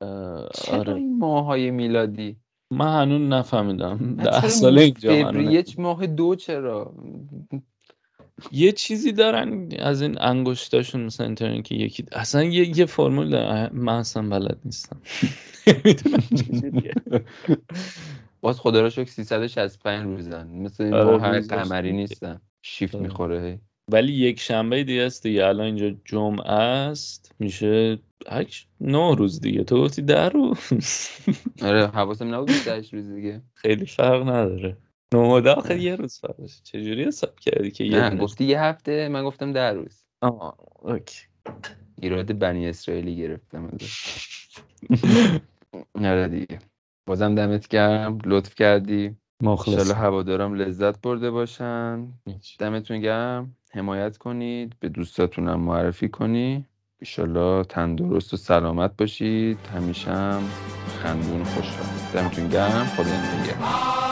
آره. این ماه های میلادی؟ من هنوز نفهمیدم. ده ساله اینجا فوریه؟ ماه دو چرا؟ یه چیزی دارن از این انگشتاشون مثلا اینطوری که یکی اصلا یه یه فرمول دارن. من اصلا بلد نیستم. باز خدا رو شکر 365 روزن مثل این آره، قمری. نیستن. شیفت آره. می‌خوره هی. ولی یک شنبه دیگه است دیگه. الان اینجا جمعه است. میشه هشت نه روز دیگه. تو گفتی ده روز؟ آره حواسم نبود 28 روز دیگه. خیلی فرق نداره. نه ده نه. یه روز فرقشه چجوری حساب کردی که یه نه گفتی یه هفته من گفتم ده روز. آه اوکی. ایراد بنی اسرائیلی گرفتم آره دیگه. بازم دمت گرم لطف کردی. مخلص هوادارم لذت برده باشن. دمتون گرم. حمایت کنید به دوستاتونم معرفی کنی. ایشالله تندرست و سلامت باشید. همیشه هم خندون خوشحال دمتون گرم. خدا نگهدار.